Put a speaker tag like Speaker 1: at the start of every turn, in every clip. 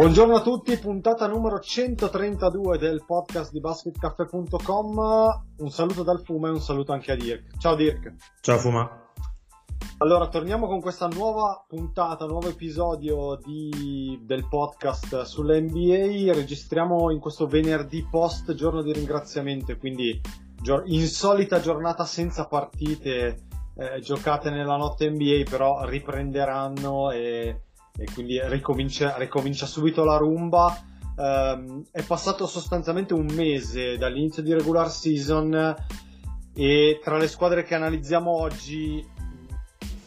Speaker 1: Buongiorno a tutti, puntata numero 132 del podcast di basketcaffè.com. Un saluto dal Fuma e un saluto anche a Dirk. Ciao Dirk.
Speaker 2: Ciao Fuma.
Speaker 1: Allora, torniamo con questa nuova puntata, nuovo episodio di- del podcast sull'NBA. Registriamo in questo venerdì post giorno di ringraziamento, quindi gio- insolita giornata senza partite eh, giocate nella notte NBA, però riprenderanno e, e quindi ricomincia, ricomincia subito la rumba. Ehm, è passato sostanzialmente un mese dall'inizio di regular season e tra le squadre che analizziamo oggi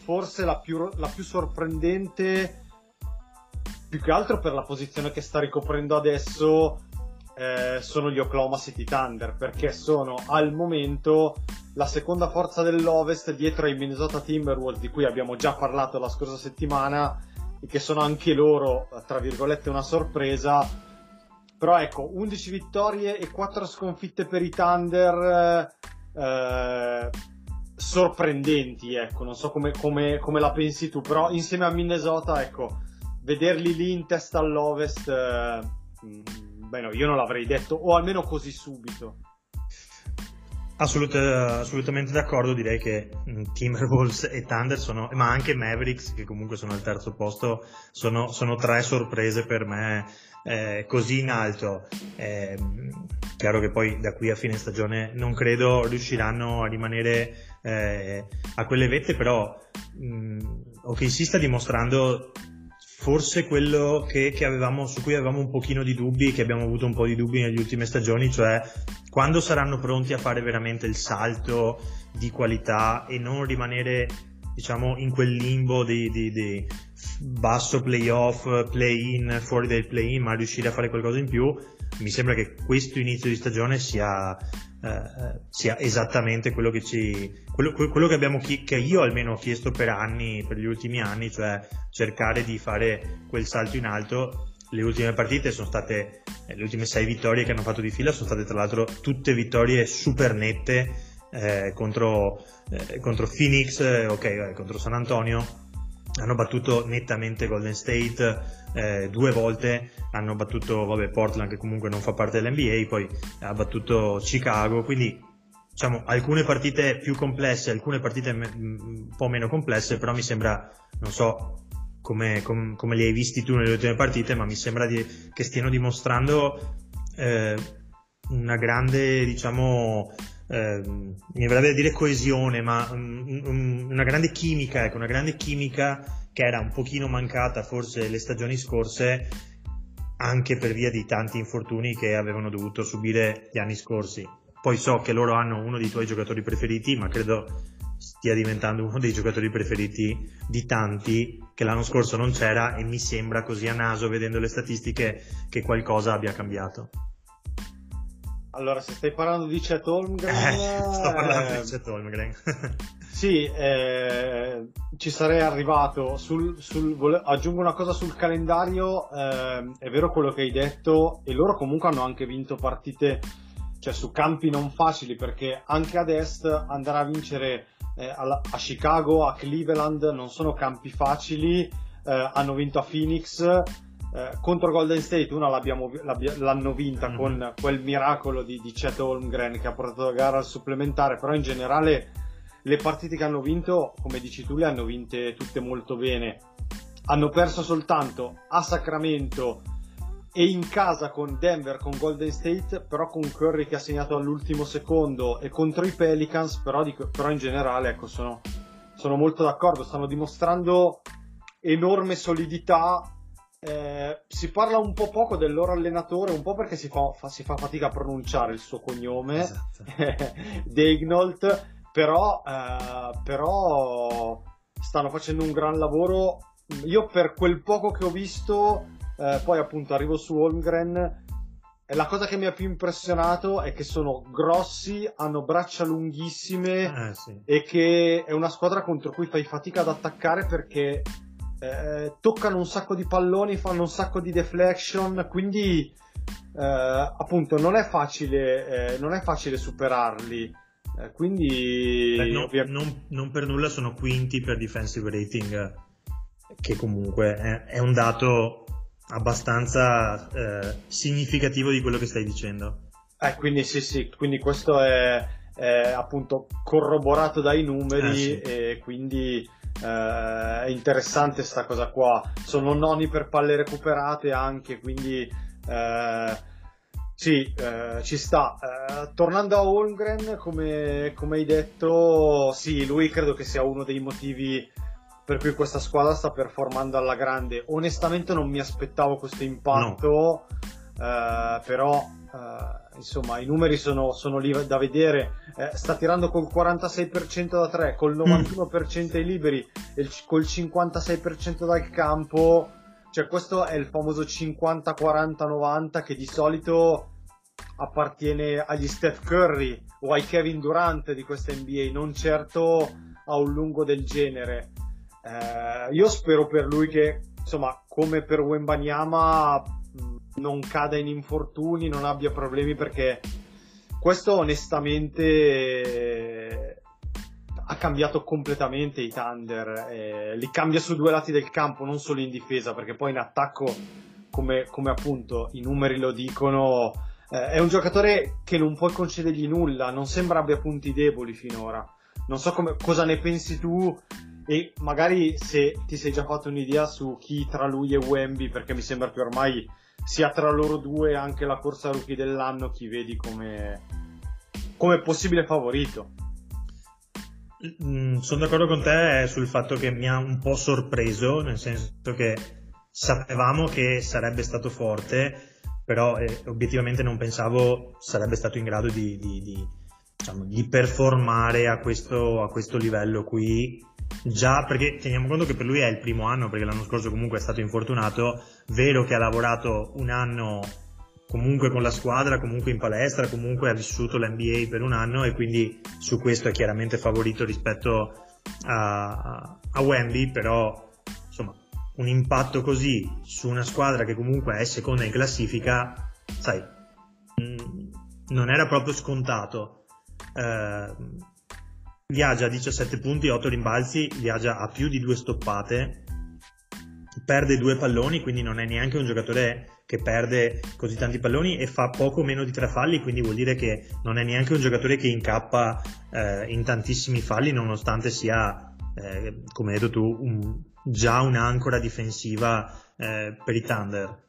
Speaker 1: forse la più, la più sorprendente più che altro per la posizione che sta ricoprendo adesso eh, sono gli Oklahoma City Thunder perché sono al momento la seconda forza dell'Ovest dietro ai Minnesota Timberwolves di cui abbiamo già parlato la scorsa settimana e che sono anche loro tra virgolette una sorpresa. Però ecco 11 vittorie e 4 sconfitte per i Thunder eh, sorprendenti ecco. Non so come, come- come la pensi tu però insieme a Minnesota ecco vederli lì in testa all'Ovest eh, mm, beh no, io non l'avrei detto o almeno così subito
Speaker 2: Assolut- assolutamente d'accordo, direi che Timberwolves e Thunder sono, ma anche Mavericks, che comunque sono al terzo posto, sono, sono tre sorprese per me eh, così in alto. Eh, chiaro che poi da qui a fine stagione non credo riusciranno a rimanere eh, a quelle vette, però mh, OKC sta dimostrando forse quello che, che avevamo, su cui avevamo un pochino di dubbi, che abbiamo avuto un po' di dubbi nelle ultime stagioni, cioè quando saranno pronti a fare veramente il salto di qualità e non rimanere diciamo in quel limbo di, di- di basso playoff, play-in, fuori dal play-in, ma riuscire a fare qualcosa in più, mi sembra che questo inizio di stagione sia, eh, sia esattamente quello che ci quello, que- quello che abbiamo chi- che io almeno ho chiesto per anni, per gli ultimi anni, cioè cercare di fare quel salto in alto. Le ultime partite sono state, eh, le ultime sei vittorie che hanno fatto di fila sono state tra l'altro tutte vittorie super nette eh, contro, eh, contro Phoenix, eh, ok, eh, contro San Antonio. Hanno battuto nettamente Golden State eh, due volte, hanno battuto vabbè, Portland che comunque non fa parte dell'NBA, poi ha battuto Chicago, quindi diciamo alcune partite più complesse, alcune partite me- un po' meno complesse, però mi sembra, non so come, com- come li hai visti tu nelle ultime partite, ma mi sembra di- che stiano dimostrando eh, una grande, diciamo, ehm, mi verrebbe da dire coesione, ma un- una grande chimica, ecco, una grande chimica che era un pochino mancata forse le stagioni scorse, anche per via di tanti infortuni che avevano dovuto subire gli anni scorsi. Poi so che loro hanno uno dei tuoi giocatori preferiti, ma credo stia diventando uno dei giocatori preferiti di tanti che l'anno scorso non c'era e mi sembra così a naso vedendo le statistiche che qualcosa abbia cambiato.
Speaker 1: Allora se stai parlando di Chet Holmgren
Speaker 2: Eh, sto parlando
Speaker 1: eh,
Speaker 2: di Chet Holmgren.
Speaker 1: Sì, eh, ci sarei arrivato. Sul, sul- vole- aggiungo una cosa sul calendario, ehm, è vero quello che hai detto, e loro comunque hanno anche vinto partite, cioè su campi non facili, perché anche ad est andare a vincere eh, alla- a Chicago, a Cleveland, non sono campi facili, eh, hanno vinto a Phoenix. Eh, contro Golden State una l'hanno vinta
Speaker 2: Mhm.
Speaker 1: con quel miracolo di, di Chet Holmgren che ha portato la gara al supplementare però in generale le partite che hanno vinto, come dici tu, le hanno vinte tutte molto bene. Hanno perso soltanto a Sacramento e in casa con Denver, con Golden State, però con Curry che ha segnato all'ultimo secondo e contro i Pelicans, però, dico- però in generale ecco, sono, sono molto d'accordo, stanno dimostrando enorme solidità. Eh, si parla un po' poco del loro allenatore, un po' perché si fa, fa- si fa fatica a pronunciare il suo cognome.
Speaker 2: Esatto.
Speaker 1: Deignolt, però, eh, però stanno facendo un gran lavoro io per quel poco che ho visto, eh, poi appunto arrivo su Holmgren, la cosa che mi ha più impressionato è che sono grossi, hanno braccia lunghissime
Speaker 2: eh, sì.
Speaker 1: e che è una squadra contro cui fai fatica ad attaccare perché eh, toccano un sacco di palloni, fanno un sacco di deflection, quindi eh, appunto non è facile, eh, non è facile superarli. Eh, quindi
Speaker 2: Beh, no,
Speaker 1: ovvia-
Speaker 2: non, non per nulla sono quinti per defensive rating, che comunque è, è un dato abbastanza eh, significativo di quello che stai dicendo.
Speaker 1: Eh, quindi sì, sì, quindi questo è, è appunto corroborato dai numeri
Speaker 2: Eh, sì.
Speaker 1: e quindi eh, è interessante sta cosa qua. Sono noni per palle recuperate anche, quindi eh, sì, eh, ci sta. Eh, tornando a Holmgren, come, come hai detto, sì, lui credo che sia uno dei motivi per cui questa squadra sta performando alla grande. Onestamente non mi aspettavo questo impatto, eh, però eh, insomma i numeri sono, sono lì da vedere. Eh, sta tirando col 46% da 3, col 91% ai liberi e col 56% dal campo. Cioè questo è il famoso 50-40-90 che di solito appartiene agli Steph Curry o ai Kevin Durant di questa NBA, non certo a un lungo del genere. Eh, io spero per lui che, insomma, come per Wembanyama, non cada in infortuni, non abbia problemi perché questo onestamente eh, ha cambiato completamente i Thunder, eh, li cambia su due lati del campo, non solo in difesa, perché poi in attacco, come, come appunto i numeri lo dicono, eh, è un giocatore che non puoi concedergli nulla, non sembra abbia punti deboli finora. Non so come- cosa ne pensi tu e magari se ti sei già fatto un'idea su chi tra lui e Wemby, perché mi sembra che ormai sia tra loro due anche la corsa rookie dell'anno, chi vedi come, come possibile favorito.
Speaker 2: Mm, sono d'accordo con te sul fatto che mi ha un po' sorpreso, nel senso che sapevamo che sarebbe stato forte, però eh, obiettivamente non pensavo sarebbe stato in grado di, di- di, diciamo, di performare a questo, a questo livello qui. Già perché teniamo conto che per lui è il primo anno, perché l'anno scorso comunque è stato infortunato, vero che ha lavorato un anno comunque con la squadra, comunque in palestra, comunque ha vissuto l'NBA per un anno e quindi su questo è chiaramente favorito rispetto a, a Wemby, però insomma un impatto così su una squadra che comunque è seconda in classifica, sai, mh, non era proprio scontato. Eh, viaggia a 17 punti, 8 rimbalzi, viaggia a più di due stoppate, perde due palloni, quindi non è neanche un giocatore che perde così tanti palloni e fa poco meno di tre falli, quindi vuol dire che non è neanche un giocatore che incappa eh, in tantissimi falli, nonostante sia, eh, come hai detto tu, un- già un'ancora difensiva eh, per i Thunder.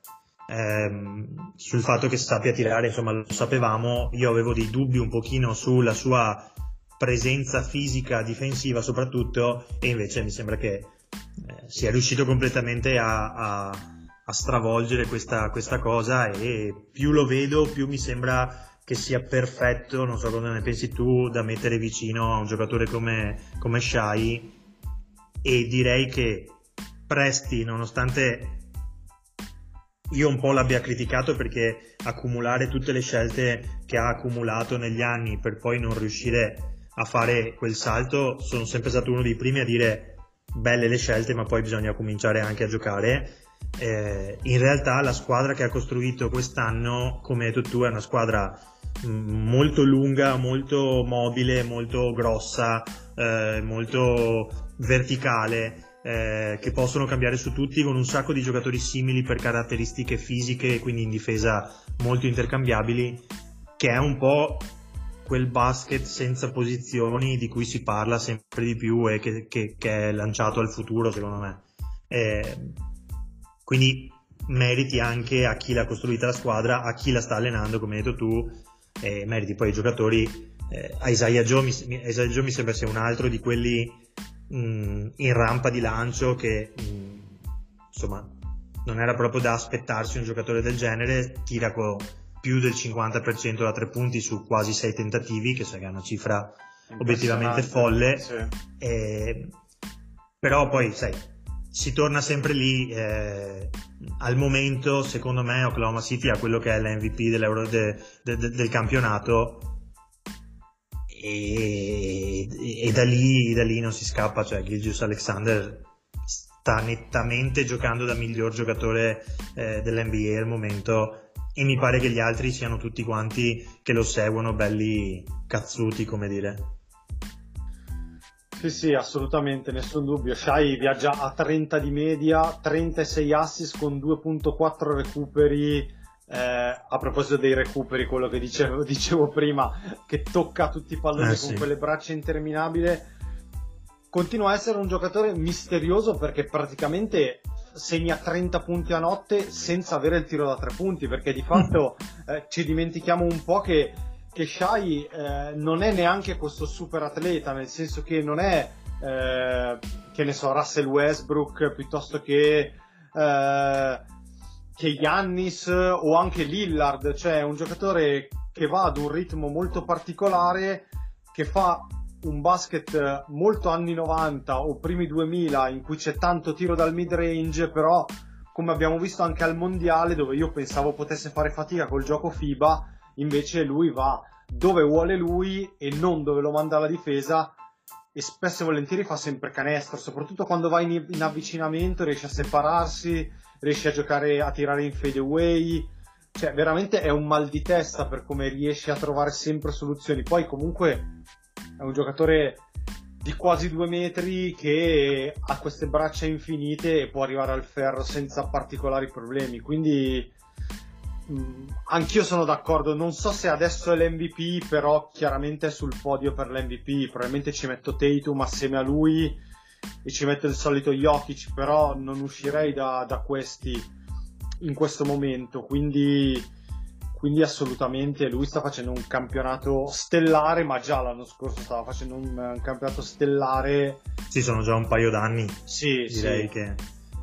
Speaker 2: Ehm, sul fatto che sappia tirare, insomma, lo sapevamo, io avevo dei dubbi un pochino sulla sua presenza fisica difensiva soprattutto e invece mi sembra che eh, sia riuscito completamente a, a- a stravolgere questa, questa cosa e più lo vedo più mi sembra che sia perfetto, non so cosa ne pensi tu, da mettere vicino a un giocatore come, come Shai e direi che Presti, nonostante io un po' l'abbia criticato perché accumulare tutte le scelte che ha accumulato negli anni per poi non riuscire a fare quel salto, sono sempre stato uno dei primi a dire belle le scelte, ma poi bisogna cominciare anche a giocare. Eh, in realtà la squadra che ha costruito quest'anno, come hai detto tu, è una squadra mh, molto lunga, molto mobile, molto grossa, eh, molto verticale, eh, che possono cambiare su tutti con un sacco di giocatori simili per caratteristiche fisiche quindi in difesa molto intercambiabili, che è un po' quel basket senza posizioni di cui si parla sempre di più e che, che- che è lanciato al futuro secondo me. Eh, quindi meriti anche a chi l'ha costruita la squadra, a chi la sta allenando, come hai detto tu, e meriti poi ai giocatori. Eh, Isaiah, Joe mi, Isaiah Joe mi sembra sia un altro di quelli mh, in rampa di lancio che mh, insomma non era proprio da aspettarsi un giocatore del genere, tira con più del 50% da tre punti su quasi sei tentativi, che è una cifra obiettivamente folle.
Speaker 1: Sì.
Speaker 2: Eh, però poi, sai, si torna sempre lì. Eh, al momento, secondo me, Oklahoma City ha quello che è l'MVP de, de, de, del campionato. E, e, da, lì, da lì non si scappa. Cioè, Gilgius Alexander sta nettamente giocando da miglior giocatore eh, dell'NBA al momento. E mi pare che gli altri siano tutti quanti che lo seguono belli cazzuti, come dire.
Speaker 1: Sì, sì, assolutamente, nessun dubbio. Shai viaggia a 30 di media, 36 assist con 2.4 recuperi. Eh, a proposito dei recuperi, quello che dicevo, dicevo prima, che tocca tutti i palloni eh, con sì. quelle braccia interminabili, continua a essere un giocatore misterioso perché praticamente segna 30 punti a notte senza avere il tiro da tre punti, perché di fatto eh, ci dimentichiamo un po' che che Shai eh, non è neanche questo super atleta, nel senso che non è, eh, che ne so, Russell Westbrook piuttosto che, eh, che Yannis o anche Lillard, cioè un giocatore che va ad un ritmo molto particolare, che fa un basket molto anni 90 o primi 2000 in cui c'è tanto tiro dal mid range, però come abbiamo visto anche al mondiale dove io pensavo potesse fare fatica col gioco FIBA, invece lui va dove vuole lui e non dove lo manda la difesa e spesso e volentieri fa sempre canestro, soprattutto quando va in, in avvicinamento riesce a separarsi, riesce a giocare, a tirare in fade away, cioè veramente è un mal di testa per come riesce a trovare sempre soluzioni. Poi comunque è un giocatore di quasi due metri che ha queste braccia infinite e può arrivare al ferro senza particolari problemi. Quindi Mm, anch'io sono d'accordo, non so se adesso è l'MVP, però chiaramente è sul podio per l'MVP, probabilmente ci metto Tatum assieme a lui e ci metto il solito Jokic, però non uscirei da, da questi in questo momento, quindi, quindi, assolutamente lui sta facendo un campionato stellare, ma già l'anno scorso stava facendo un, un campionato stellare.
Speaker 2: Sì, sono già un paio d'anni.
Speaker 1: Sì,
Speaker 2: direi
Speaker 1: sì.
Speaker 2: che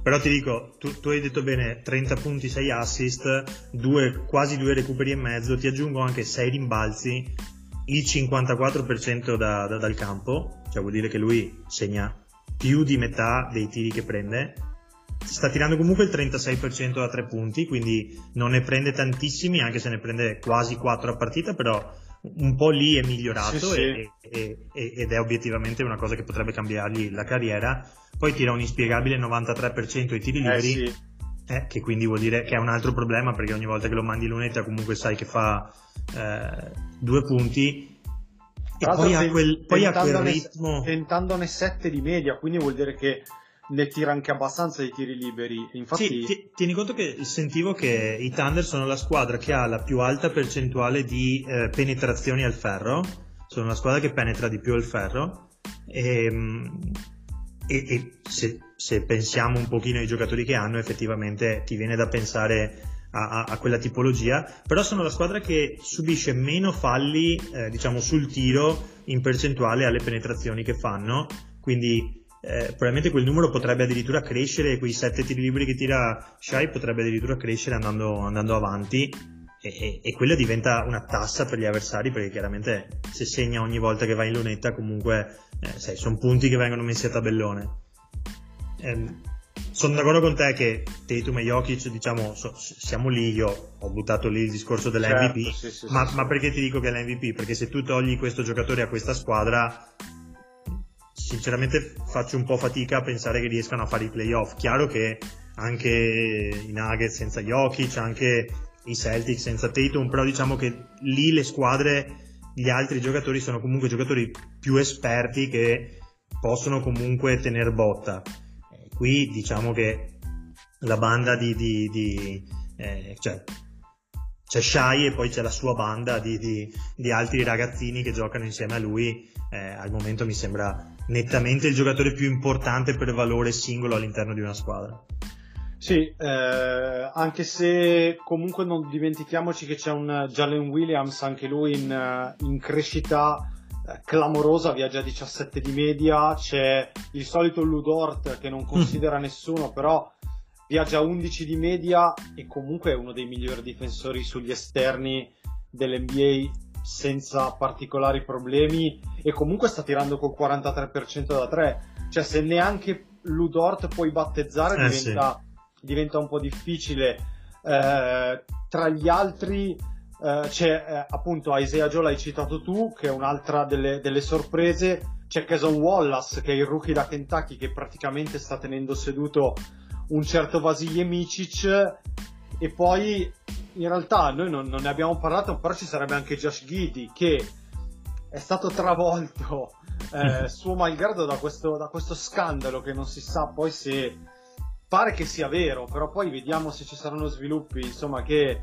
Speaker 2: però ti dico, tu, tu, hai detto bene, 30 punti, 6 assist, due, quasi 2 recuperi e mezzo, ti aggiungo anche 6 rimbalzi, il 54% da, da, dal campo, cioè vuol dire che lui segna più di metà dei tiri che prende, sta tirando comunque il 36% da 3 punti, quindi non ne prende tantissimi, anche se ne prende quasi 4 a partita, però un po' lì è migliorato sì, sì. E, e, ed è obiettivamente una cosa che potrebbe cambiargli la carriera. Poi tira un inspiegabile 93% ai tiri eh, liberi, eh, sì. eh, che quindi vuol dire che è un altro problema perché ogni volta che lo mandi lunetta comunque sai che fa eh, due punti.
Speaker 1: E poi ha quel, poi ha quel ritmo. Tentandone 7 di media, quindi vuol dire che ne tira anche abbastanza di tiri liberi. Infatti...
Speaker 2: Sì, ti, tieni conto che sentivo che i Thunder sono la squadra che ha la più alta percentuale di eh, penetrazioni al ferro, sono la squadra che penetra di più al ferro. Ehm, e, e, e se, se, pensiamo un pochino ai giocatori che hanno effettivamente ti viene da pensare a, a, a quella tipologia, però sono la squadra che subisce meno falli eh, diciamo sul tiro in percentuale alle penetrazioni che fanno, quindi eh, probabilmente quel numero potrebbe addirittura crescere, quei 7 tiri liberi che tira Shai potrebbe addirittura crescere andando, andando avanti e, e, e, quella diventa una tassa per gli avversari perché chiaramente se segna ogni volta che va in lunetta comunque eh, sai, sono punti che vengono messi a tabellone. Eh, sono d'accordo con te che Tatum e Jokic, diciamo, so, siamo lì, io ho buttato lì il discorso dell'MVP, certo, sì, sì, ma, sì, ma perché ti dico che è l'MVP? Perché se tu togli questo giocatore a questa squadra, sinceramente faccio un po' fatica a pensare che riescano a fare i playoff. Chiaro che anche i Nuggets senza Jokic, anche i Celtics senza Tatum, però diciamo che lì le squadre, gli altri giocatori sono comunque giocatori più esperti che possono comunque tener botta. Eh, qui diciamo che la banda di, di, di eh, cioè, c'è Shai e poi c'è la sua banda di, di, di altri ragazzini che giocano insieme a lui. Eh, al momento mi sembra nettamente il giocatore più importante per valore singolo all'interno di una squadra.
Speaker 1: Sì, eh, anche se comunque non dimentichiamoci che c'è un Jalen Williams, anche lui in, in crescita eh, clamorosa, viaggia a 17 di media, c'è il solito Ludort che non considera nessuno, però viaggia a 11 di media e comunque è uno dei migliori difensori sugli esterni dell'NBA senza particolari problemi e comunque sta tirando col 43% da 3 cioè se neanche Ludort puoi battezzare
Speaker 2: Eh,
Speaker 1: diventa, diventa un po' difficile. Eh, tra gli altri eh, c'è eh, appunto Isaiah Joe l'hai citato tu, che è un'altra delle, delle sorprese. C'è Cason Wallace, che è il rookie da Kentucky, che praticamente sta tenendo seduto un certo Vasilje Micic. E poi in realtà noi non, non ne abbiamo parlato, però ci sarebbe anche Josh Giddy, che è stato travolto eh, suo malgrado da questo, da questo scandalo che non si sa poi se pare che sia vero, però poi vediamo se ci saranno sviluppi, insomma, che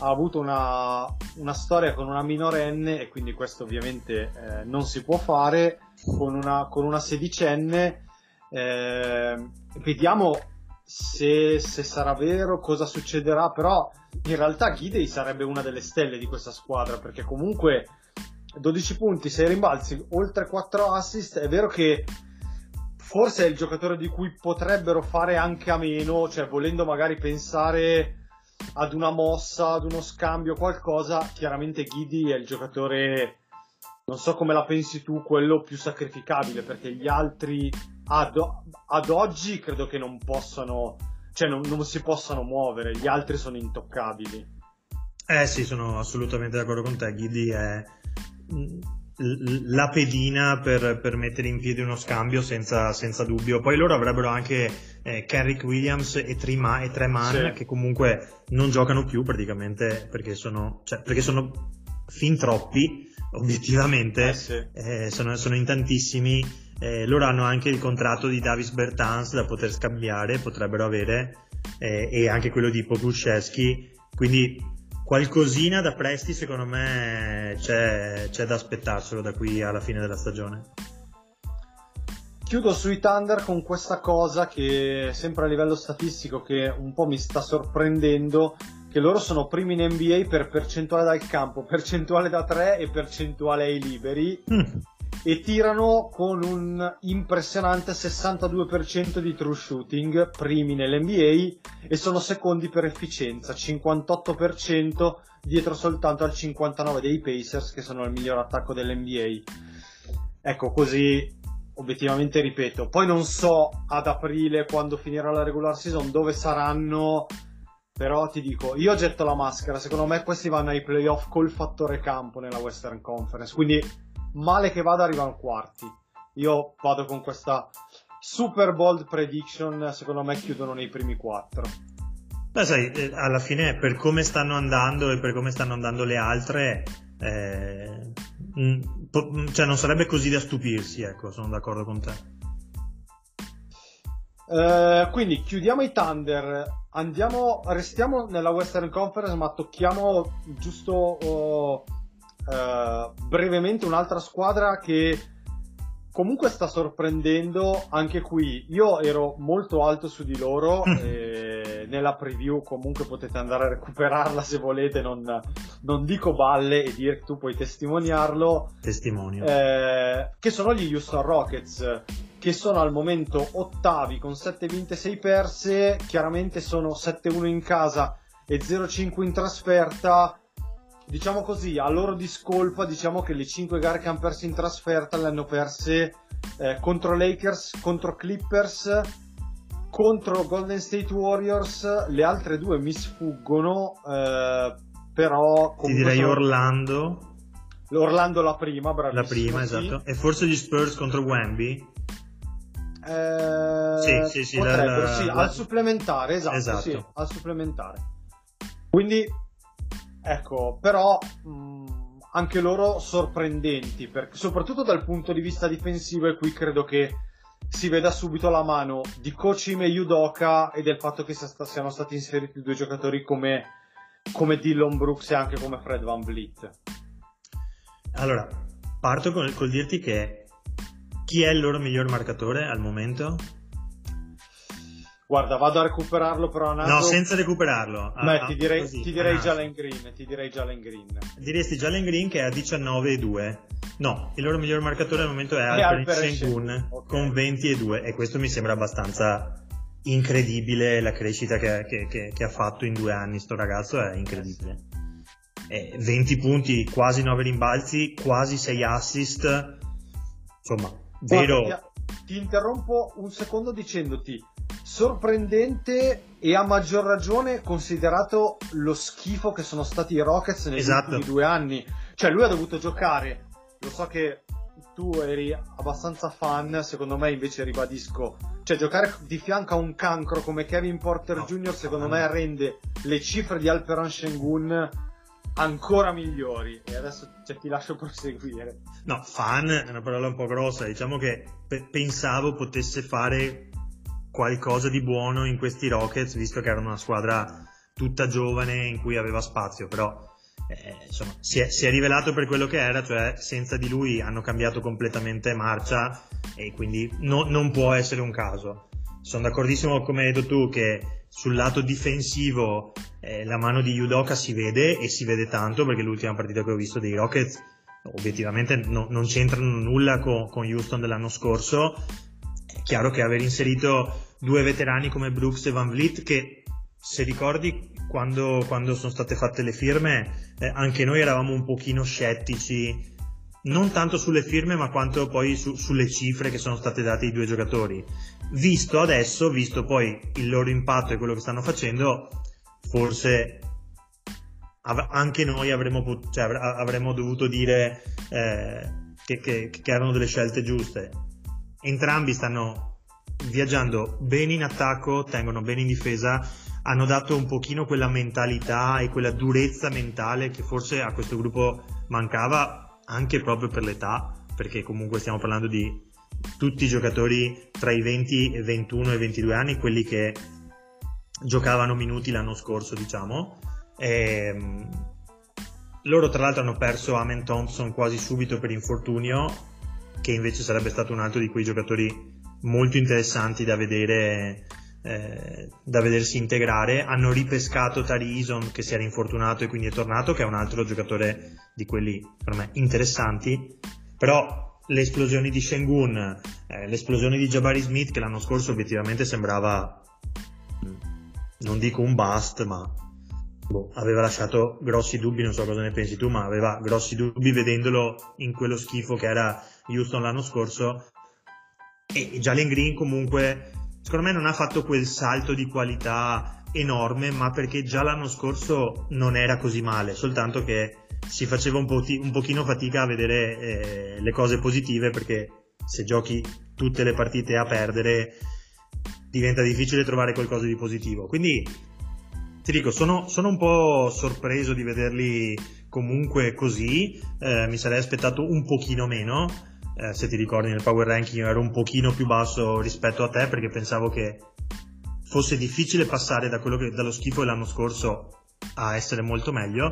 Speaker 1: ha avuto una, una storia con una minorenne e quindi questo ovviamente eh, non si può fare con una, con una sedicenne. Eh, vediamo se, se sarà vero, cosa succederà, però in realtà Gidey sarebbe una delle stelle di questa squadra perché comunque 12 punti, 6 rimbalzi, oltre 4 assist, è vero che forse è il giocatore di cui potrebbero fare anche a meno, cioè volendo magari pensare ad una mossa, ad uno scambio, qualcosa, chiaramente Ghidi è il giocatore, non so come la pensi tu, quello più sacrificabile, perché gli altri ad, ad oggi credo che non possano, cioè non, non si possano muovere, gli altri sono intoccabili.
Speaker 2: Eh sì, sono assolutamente d'accordo con te. Ghidi è la pedina per, per, mettere in piedi uno scambio senza, senza dubbio. Poi loro avrebbero anche eh, Carrick Williams e, Trima, e Treman sì. che comunque non giocano più praticamente perché sono, cioè, perché sono fin troppi, obiettivamente,
Speaker 1: eh sì.
Speaker 2: eh, sono, sono, in tantissimi. Eh, loro hanno anche il contratto di Davis Bertans da poter scambiare, potrebbero avere, eh, e anche quello di Pokuszewski. Quindi qualcosina da presti secondo me c'è, c'è da aspettarselo da qui alla fine della stagione.
Speaker 1: Chiudo sui Thunder con questa cosa che sempre a livello statistico che un po' mi sta sorprendendo che loro sono primi in NBA per percentuale dal campo, percentuale da 3 e percentuale ai liberi mm. E tirano con un impressionante 62% di true shooting, primi nell'NBA e sono secondi per efficienza, 58% dietro soltanto al 59 dei Pacers che sono il miglior attacco dell'NBA. Ecco, così obiettivamente ripeto, poi non so ad aprile quando finirà la regular season dove saranno però ti dico, io getto la maschera, secondo me questi vanno ai playoff col fattore campo nella Western Conference, quindi male che vada arrivano quarti. Io vado con questa super bold prediction, secondo me chiudono nei primi quattro.
Speaker 2: Beh, sai, eh, alla fine per come stanno andando e per come stanno andando le altre, eh, cioè non sarebbe così da stupirsi, ecco, sono d'accordo con te.
Speaker 1: Uh, quindi chiudiamo i Thunder, andiamo, restiamo nella Western Conference, ma tocchiamo giusto uh, uh, brevemente un'altra squadra che comunque sta sorprendendo anche qui. Io ero molto alto su di loro e nella preview comunque potete andare a recuperarla se volete, non, non dico balle e dire che tu puoi testimoniarlo.
Speaker 2: Testimonio.
Speaker 1: Eh, che sono gli Houston Rockets che sono al momento ottavi con 7 vinte e 6 perse, chiaramente sono 7-1 in casa e 0-5 in trasferta. Diciamo così, a loro discolpa, diciamo che le 5 gare che hanno perso in trasferta le hanno perse eh, contro Lakers, contro Clippers, contro Golden State Warriors, le altre due mi sfuggono, eh, però...
Speaker 2: Ti direi sono... Orlando.
Speaker 1: L'Orlando la prima, bravissimo.
Speaker 2: La prima,
Speaker 1: sì.
Speaker 2: esatto. E forse gli Spurs contro Wemby?
Speaker 1: Eh,
Speaker 2: sì, sì, sì,
Speaker 1: potrebbero,
Speaker 2: la,
Speaker 1: sì,
Speaker 2: la...
Speaker 1: al supplementare, esatto,
Speaker 2: esatto.
Speaker 1: Sì, al supplementare. Quindi, ecco, però mh, anche loro sorprendenti, perché, soprattutto dal punto di vista difensivo, e qui credo che si veda subito la mano di Kocim e Yudoka e del fatto che siano stati inseriti due giocatori come, come Dillon Brooks e anche come Fred Van Vliet.
Speaker 2: Allora, parto col, col dirti che chi è il loro miglior marcatore al momento?
Speaker 1: Guarda, vado a recuperarlo però
Speaker 2: naso... No, senza recuperarlo.
Speaker 1: Beh, ah, ti direi, così, ti direi Jalen Green, ti direi Jalen Green.
Speaker 2: Diresti Jalen Green che è a 19 e 2. No, il loro miglior marcatore al momento è Alperen Sengun okay. con 20 e 2 e questo mi sembra abbastanza incredibile la crescita che, che, che, che ha fatto in due anni sto ragazzo è incredibile. Eh, 20 punti, quasi 9 rimbalzi, quasi 6 assist. Insomma, Vero.
Speaker 1: Guarda, ti interrompo un secondo dicendoti sorprendente e a maggior ragione considerato lo schifo che sono stati i Rockets negli
Speaker 2: Esatto.
Speaker 1: ultimi due anni. Cioè lui ha dovuto giocare, lo so che tu eri abbastanza fan, secondo me invece ribadisco, cioè giocare di fianco a un cancro come Kevin Porter
Speaker 2: No,
Speaker 1: Jr. secondo
Speaker 2: fan.
Speaker 1: me rende le cifre di Alperon Shengun ancora migliori. E adesso cioè, ti lascio proseguire.
Speaker 2: No, fan è una parola un po' grossa, diciamo che pe- pensavo potesse fare qualcosa di buono in questi Rockets, visto che erano una squadra tutta giovane in cui aveva spazio, però eh, insomma, si è, si è rivelato per quello che era, cioè senza di lui hanno cambiato completamente marcia e quindi no- non può essere un caso. Sono d'accordissimo come hai detto tu che sul lato difensivo eh, la mano di Yudoka si vede e si vede tanto perché l'ultima partita che ho visto dei Rockets obiettivamente no- non c'entrano nulla co- con Houston dell'anno scorso. È chiaro che aver inserito due veterani come Brooks e Van Vliet che se ricordi quando, quando sono state fatte le firme eh, anche noi eravamo un pochino scettici non tanto sulle firme ma quanto poi su- sulle cifre che sono state date ai due giocatori. Visto adesso visto poi il loro impatto e quello che stanno facendo forse av- anche noi avremmo, pot- cioè, avr- avremmo dovuto dire eh, che, che- che erano delle scelte giuste. Entrambi stanno viaggiando bene in attacco tengono bene in difesa hanno dato un pochino quella mentalità e quella durezza mentale che forse a questo gruppo mancava anche proprio per l'età, perché comunque stiamo parlando di tutti i giocatori tra i 20 e 21 e 22 anni, quelli che giocavano minuti l'anno scorso, diciamo. Ehm, loro tra l'altro hanno perso Amen Thompson quasi subito per infortunio, che invece sarebbe stato un altro di quei giocatori molto interessanti da vedere eh, da vedersi integrare. Hanno ripescato Tari Eason che si era infortunato e quindi è tornato, che è un altro giocatore di quelli per me interessanti. Però le esplosioni di Shengun, eh, l'esplosione di Jabari Smith che l'anno scorso obiettivamente sembrava mm, non dico un bust, ma boh, aveva lasciato grossi dubbi, non so cosa ne pensi tu, ma aveva grossi dubbi vedendolo in quello schifo che era Houston l'anno scorso. E Jalen Green comunque secondo me non ha fatto quel salto di qualità enorme, ma perché già l'anno scorso non era così male, soltanto che si faceva un, po- un pochino fatica a vedere eh, le cose positive perché se giochi tutte le partite a perdere diventa difficile trovare qualcosa di positivo. Quindi ti dico, sono, sono un po' sorpreso di vederli comunque così, eh, mi sarei aspettato un pochino meno, eh, se ti ricordi nel power ranking ero un pochino più basso rispetto a te perché pensavo che fosse difficile passare da che, dallo schifo dell'anno scorso a essere molto meglio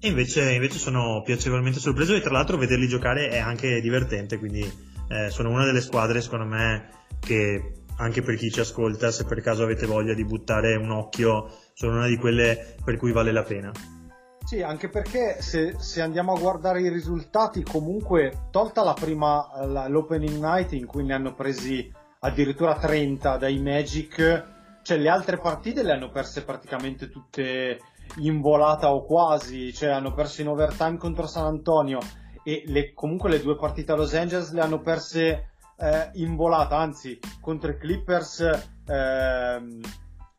Speaker 2: e invece, invece sono piacevolmente sorpreso e tra l'altro vederli giocare è anche divertente quindi eh, sono una delle squadre secondo me che anche per chi ci ascolta se per caso avete voglia di buttare un occhio sono una di quelle per cui vale la pena.
Speaker 1: Sì, anche perché se, se andiamo a guardare i risultati, comunque, tolta la prima, la- l'opening night in cui ne hanno presi addirittura 30 dai Magic, cioè le altre partite le hanno perse praticamente tutte in volata o quasi, cioè hanno perso in overtime contro San Antonio e le- comunque le due partite a Los Angeles le hanno perse eh, in volata, anzi contro i Clippers ehm,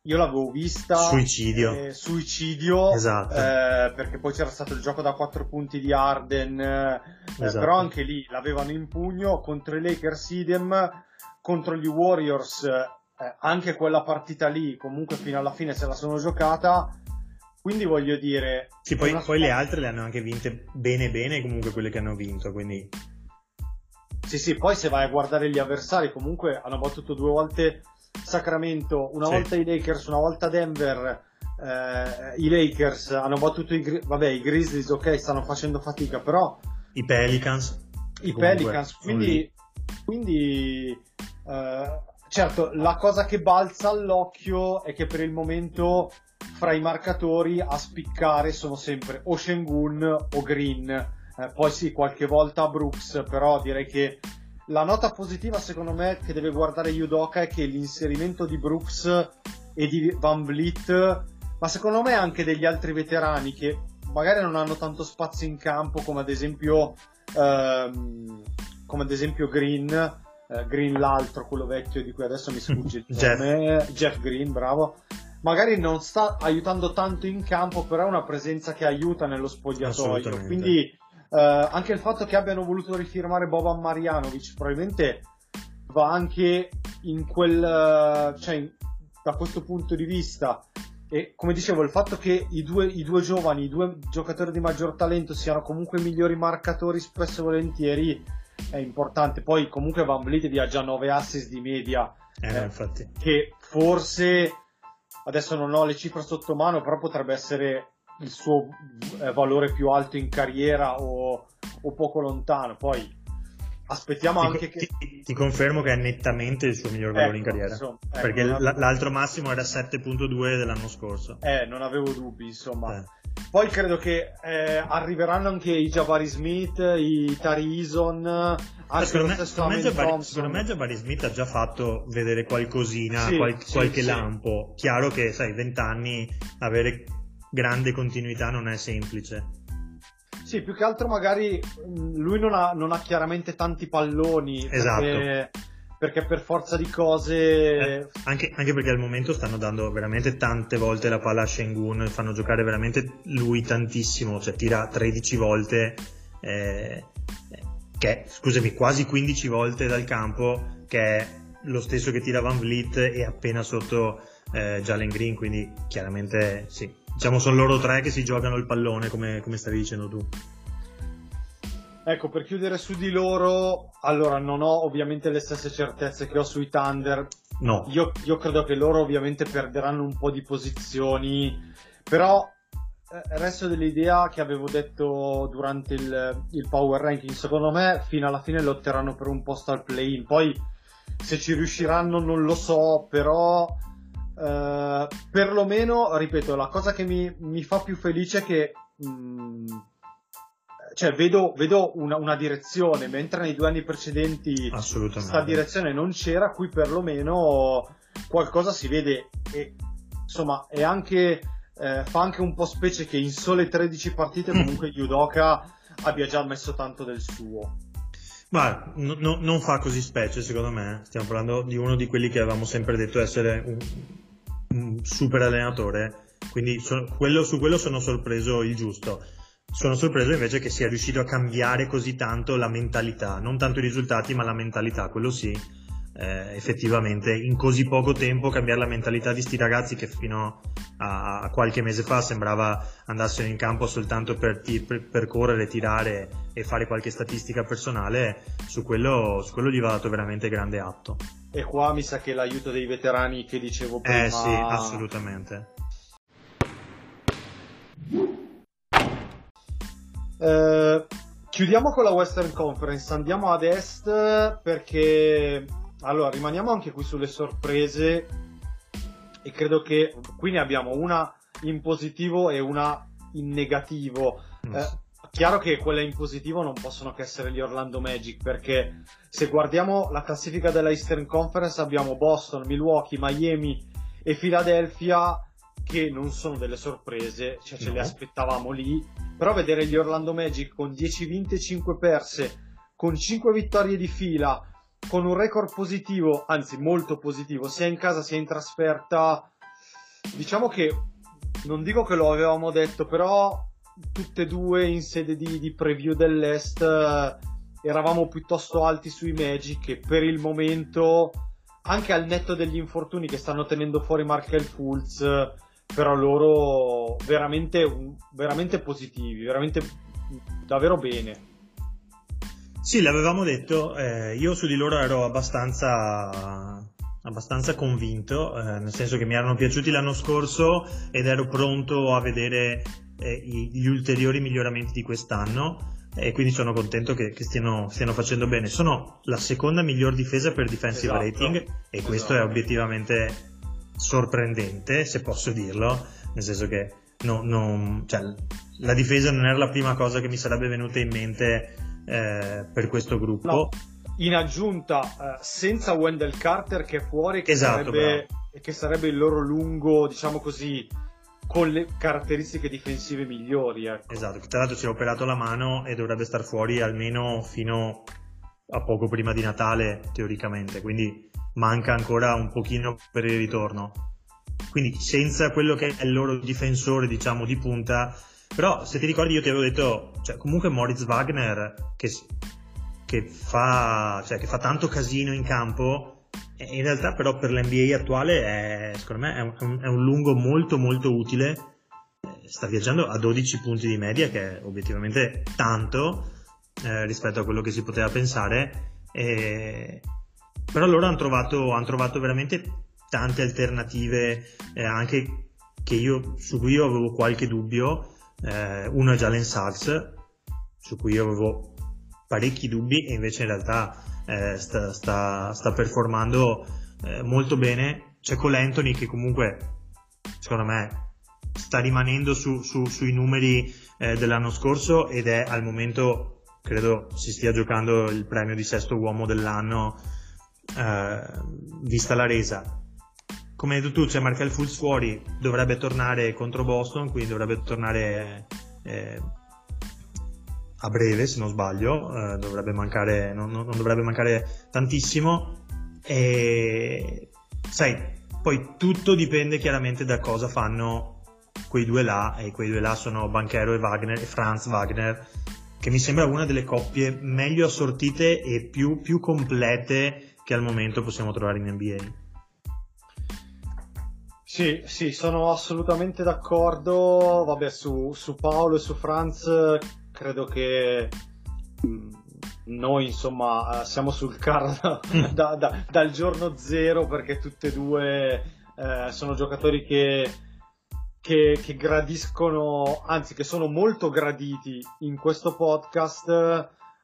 Speaker 1: io l'avevo vista
Speaker 2: Suicidio.
Speaker 1: eh, suicidio
Speaker 2: Esatto.
Speaker 1: eh, perché poi c'era stato il gioco da 4 punti di Arden eh,
Speaker 2: Esatto.
Speaker 1: però anche lì l'avevano in pugno contro i Lakers idem contro gli Warriors eh, anche quella partita lì comunque fino alla fine se la sono giocata quindi voglio dire
Speaker 2: Sì, poi, poi le altre le hanno anche vinte bene bene comunque quelle che hanno vinto, quindi
Speaker 1: Sì, sì, poi se vai a guardare gli avversari, comunque hanno battuto due volte Sacramento, una
Speaker 2: Sì.
Speaker 1: volta i Lakers, una volta Denver. eh, I Lakers hanno battuto i, Gri- vabbè, i Grizzlies, ok, stanno facendo fatica, però
Speaker 2: i Pelicans
Speaker 1: i Pelicans, quindi, quindi eh, certo, la cosa che balza all'occhio è che per il momento fra i marcatori a spiccare sono sempre o Shengun o Green, Eh, poi sì, qualche volta Brooks, però direi che la nota positiva secondo me che deve guardare Yudoka è che l'inserimento di Brooks e di Van Vliet, ma secondo me anche degli altri veterani che magari non hanno tanto spazio in campo come ad esempio ehm, come ad esempio Green eh, Green l'altro, quello vecchio di cui adesso mi sfugge il
Speaker 2: Jeff.
Speaker 1: nome, Jeff Green, bravo. Magari non sta aiutando tanto in campo, però è una presenza che aiuta nello spogliatoio. Quindi eh, anche il fatto che abbiano voluto rifirmare Boban Marjanovic probabilmente va anche in quel eh, cioè in- da questo punto di vista e come dicevo il fatto che i due, i due giovani i due giocatori di maggior talento siano comunque i migliori marcatori spesso e volentieri è importante poi comunque Van Vliet vi ha già 9 assist di media
Speaker 2: Eh,
Speaker 1: Eh,
Speaker 2: infatti.
Speaker 1: che forse adesso non ho le cifre sotto mano però potrebbe essere il suo eh, valore più alto in carriera o, o poco lontano poi aspettiamo
Speaker 2: Ti,
Speaker 1: anche che
Speaker 2: ti- ti confermo che è nettamente il suo miglior valore in
Speaker 1: Ecco,
Speaker 2: carriera.
Speaker 1: insomma, ecco,
Speaker 2: perché
Speaker 1: avevo-
Speaker 2: l'altro massimo era 7.2 dell'anno scorso.
Speaker 1: Eh, non avevo dubbi, insomma.
Speaker 2: Eh.
Speaker 1: Poi credo che eh, arriveranno anche i Jabari Smith, i Tari Eason, anche
Speaker 2: secondo,
Speaker 1: lo
Speaker 2: me, secondo, me Jabari, Smith ha già fatto vedere qualcosina,
Speaker 1: Sì,
Speaker 2: qual-
Speaker 1: sì,
Speaker 2: qualche
Speaker 1: sì.
Speaker 2: lampo. Chiaro che, sai, 20 anni avere grande continuità non è semplice.
Speaker 1: Sì, più che altro magari mh, lui non ha, non ha chiaramente tanti palloni.
Speaker 2: Esatto.
Speaker 1: Perché, perché per forza di cose...
Speaker 2: Eh, anche, anche perché al momento stanno dando veramente tante volte la palla a Shengun, fanno giocare veramente lui tantissimo, cioè tira 13 volte, eh, che scusami, quasi 15 volte dal campo, che è lo stesso che tira Van Vliet e appena sotto eh, Jalen Green, quindi chiaramente sì. Diciamo sono loro tre che si giocano il pallone, come, come stavi dicendo tu.
Speaker 1: Ecco, per chiudere su di loro, allora non ho ovviamente le stesse certezze che ho sui Thunder.
Speaker 2: No,
Speaker 1: Io, io credo che loro ovviamente perderanno un po' di posizioni, però eh, resto dell'idea che avevo detto durante il, il power ranking. Secondo me, fino alla fine lotteranno per un posto al play-in. Poi, se ci riusciranno, non lo so, però. eh, perlomeno, ripeto, la cosa che mi, mi fa più felice è che. mh, cioè, vedo, vedo una, una direzione, mentre nei due anni precedenti questa direzione non c'era, qui perlomeno qualcosa si vede e insomma è anche, eh, fa anche un po' specie che in sole 13 partite comunque Yudoka abbia già messo tanto del suo.
Speaker 2: Ma no- no- non fa così specie, secondo me. Stiamo parlando di uno di quelli che avevamo sempre detto essere un, un super allenatore. Quindi so- quello- su quello sono sorpreso il giusto. Sono sorpreso invece che sia riuscito a cambiare così tanto la mentalità, non tanto i risultati, ma la mentalità, quello sì. Eh, effettivamente in così poco tempo cambiare la mentalità di sti ragazzi che fino a, a qualche mese fa sembrava andassero in campo soltanto per, ti- per- per correre, tirare e fare qualche statistica personale, su quello, su quello gli va dato veramente grande atto.
Speaker 1: E qua mi sa che l'aiuto dei veterani che dicevo prima.
Speaker 2: Eh sì, assolutamente.
Speaker 1: Eh, chiudiamo con la Western Conference, andiamo ad est perché allora rimaniamo anche qui sulle sorprese e credo che qui ne abbiamo una in positivo e una in negativo.
Speaker 2: Mm.
Speaker 1: Eh, chiaro che quelle in positivo non possono che essere gli Orlando Magic perché se guardiamo la classifica della Eastern Conference abbiamo Boston, Milwaukee, Miami e Philadelphia che non sono delle sorprese, cioè ce
Speaker 2: No.
Speaker 1: le aspettavamo lì, però vedere gli Orlando Magic con 10 vinte e 5 perse, con 5 vittorie di fila, con un record positivo, anzi molto positivo, sia in casa sia in trasferta, diciamo che non dico che lo avevamo detto, però tutte e due in sede di, di preview dell'Est eh, eravamo piuttosto alti sui Magic e per il momento, anche al netto degli infortuni che stanno tenendo fuori Markel Fultz, eh, però loro veramente, veramente positivi, veramente davvero bene.
Speaker 2: Sì, l'avevamo detto, eh, io su di loro ero abbastanza, abbastanza convinto, eh, nel senso che mi erano piaciuti l'anno scorso ed ero pronto a vedere eh, gli ulteriori miglioramenti di quest'anno e quindi sono contento che, che stiano, stiano facendo bene. Sono la seconda miglior difesa per defensive
Speaker 1: Esatto,
Speaker 2: rating e questo è
Speaker 1: esatto.
Speaker 2: obiettivamente sorprendente, se posso dirlo, nel senso che no- non- cioè, la difesa non era la prima cosa che mi sarebbe venuta in mente eh, per questo gruppo.
Speaker 1: No, in aggiunta, eh, senza Wendell Carter che è fuori, che,
Speaker 2: Esatto,
Speaker 1: sarebbe, che sarebbe il loro lungo, diciamo così, con le caratteristiche difensive migliori. Ecco.
Speaker 2: Esatto, che tra l'altro ci ha operato la mano e dovrebbe star fuori almeno fino a poco prima di Natale teoricamente, quindi manca ancora un pochino per il ritorno. Quindi senza quello che è il loro difensore, diciamo, di punta, però se ti ricordi io ti avevo detto, cioè, comunque Moritz Wagner che, che, fa, cioè, che fa tanto casino in campo, in realtà però per l'NBA attuale è, secondo me è un, è un lungo molto molto utile, sta viaggiando a 12 punti di media che è obiettivamente tanto eh, rispetto a quello che si poteva pensare, e... però loro hanno trovato, han trovato veramente tante alternative eh, anche che io, su cui io avevo qualche dubbio eh, uno è Jalen Sachs, su cui io avevo parecchi dubbi e invece in realtà eh, sta, sta, sta, performando eh, molto bene. C'è Cole Anthony che comunque, secondo me, sta rimanendo su, su, sui numeri eh, dell'anno scorso ed è al momento, credo, si stia giocando il premio di sesto uomo dell'anno, eh, vista la resa come hai detto tu, c'è Markel Fultz fuori, dovrebbe tornare contro Boston, quindi dovrebbe tornare eh, a breve, se non sbaglio, eh, dovrebbe mancare, non, non, dovrebbe mancare tantissimo. E sai, poi tutto dipende chiaramente da cosa fanno quei due là, e quei due là sono Banchero e Wagner, e Franz Wagner, che mi sembra una delle coppie meglio assortite e più, più complete che al momento possiamo trovare in NBA.
Speaker 1: Sì, sì, sono assolutamente d'accordo. Vabbè, su, su Paolo e su Franz credo che mm, noi insomma eh, siamo sul carro da, da, dal giorno zero perché tutte e due eh, sono giocatori che, che, che, gradiscono, anzi che sono molto graditi in questo podcast.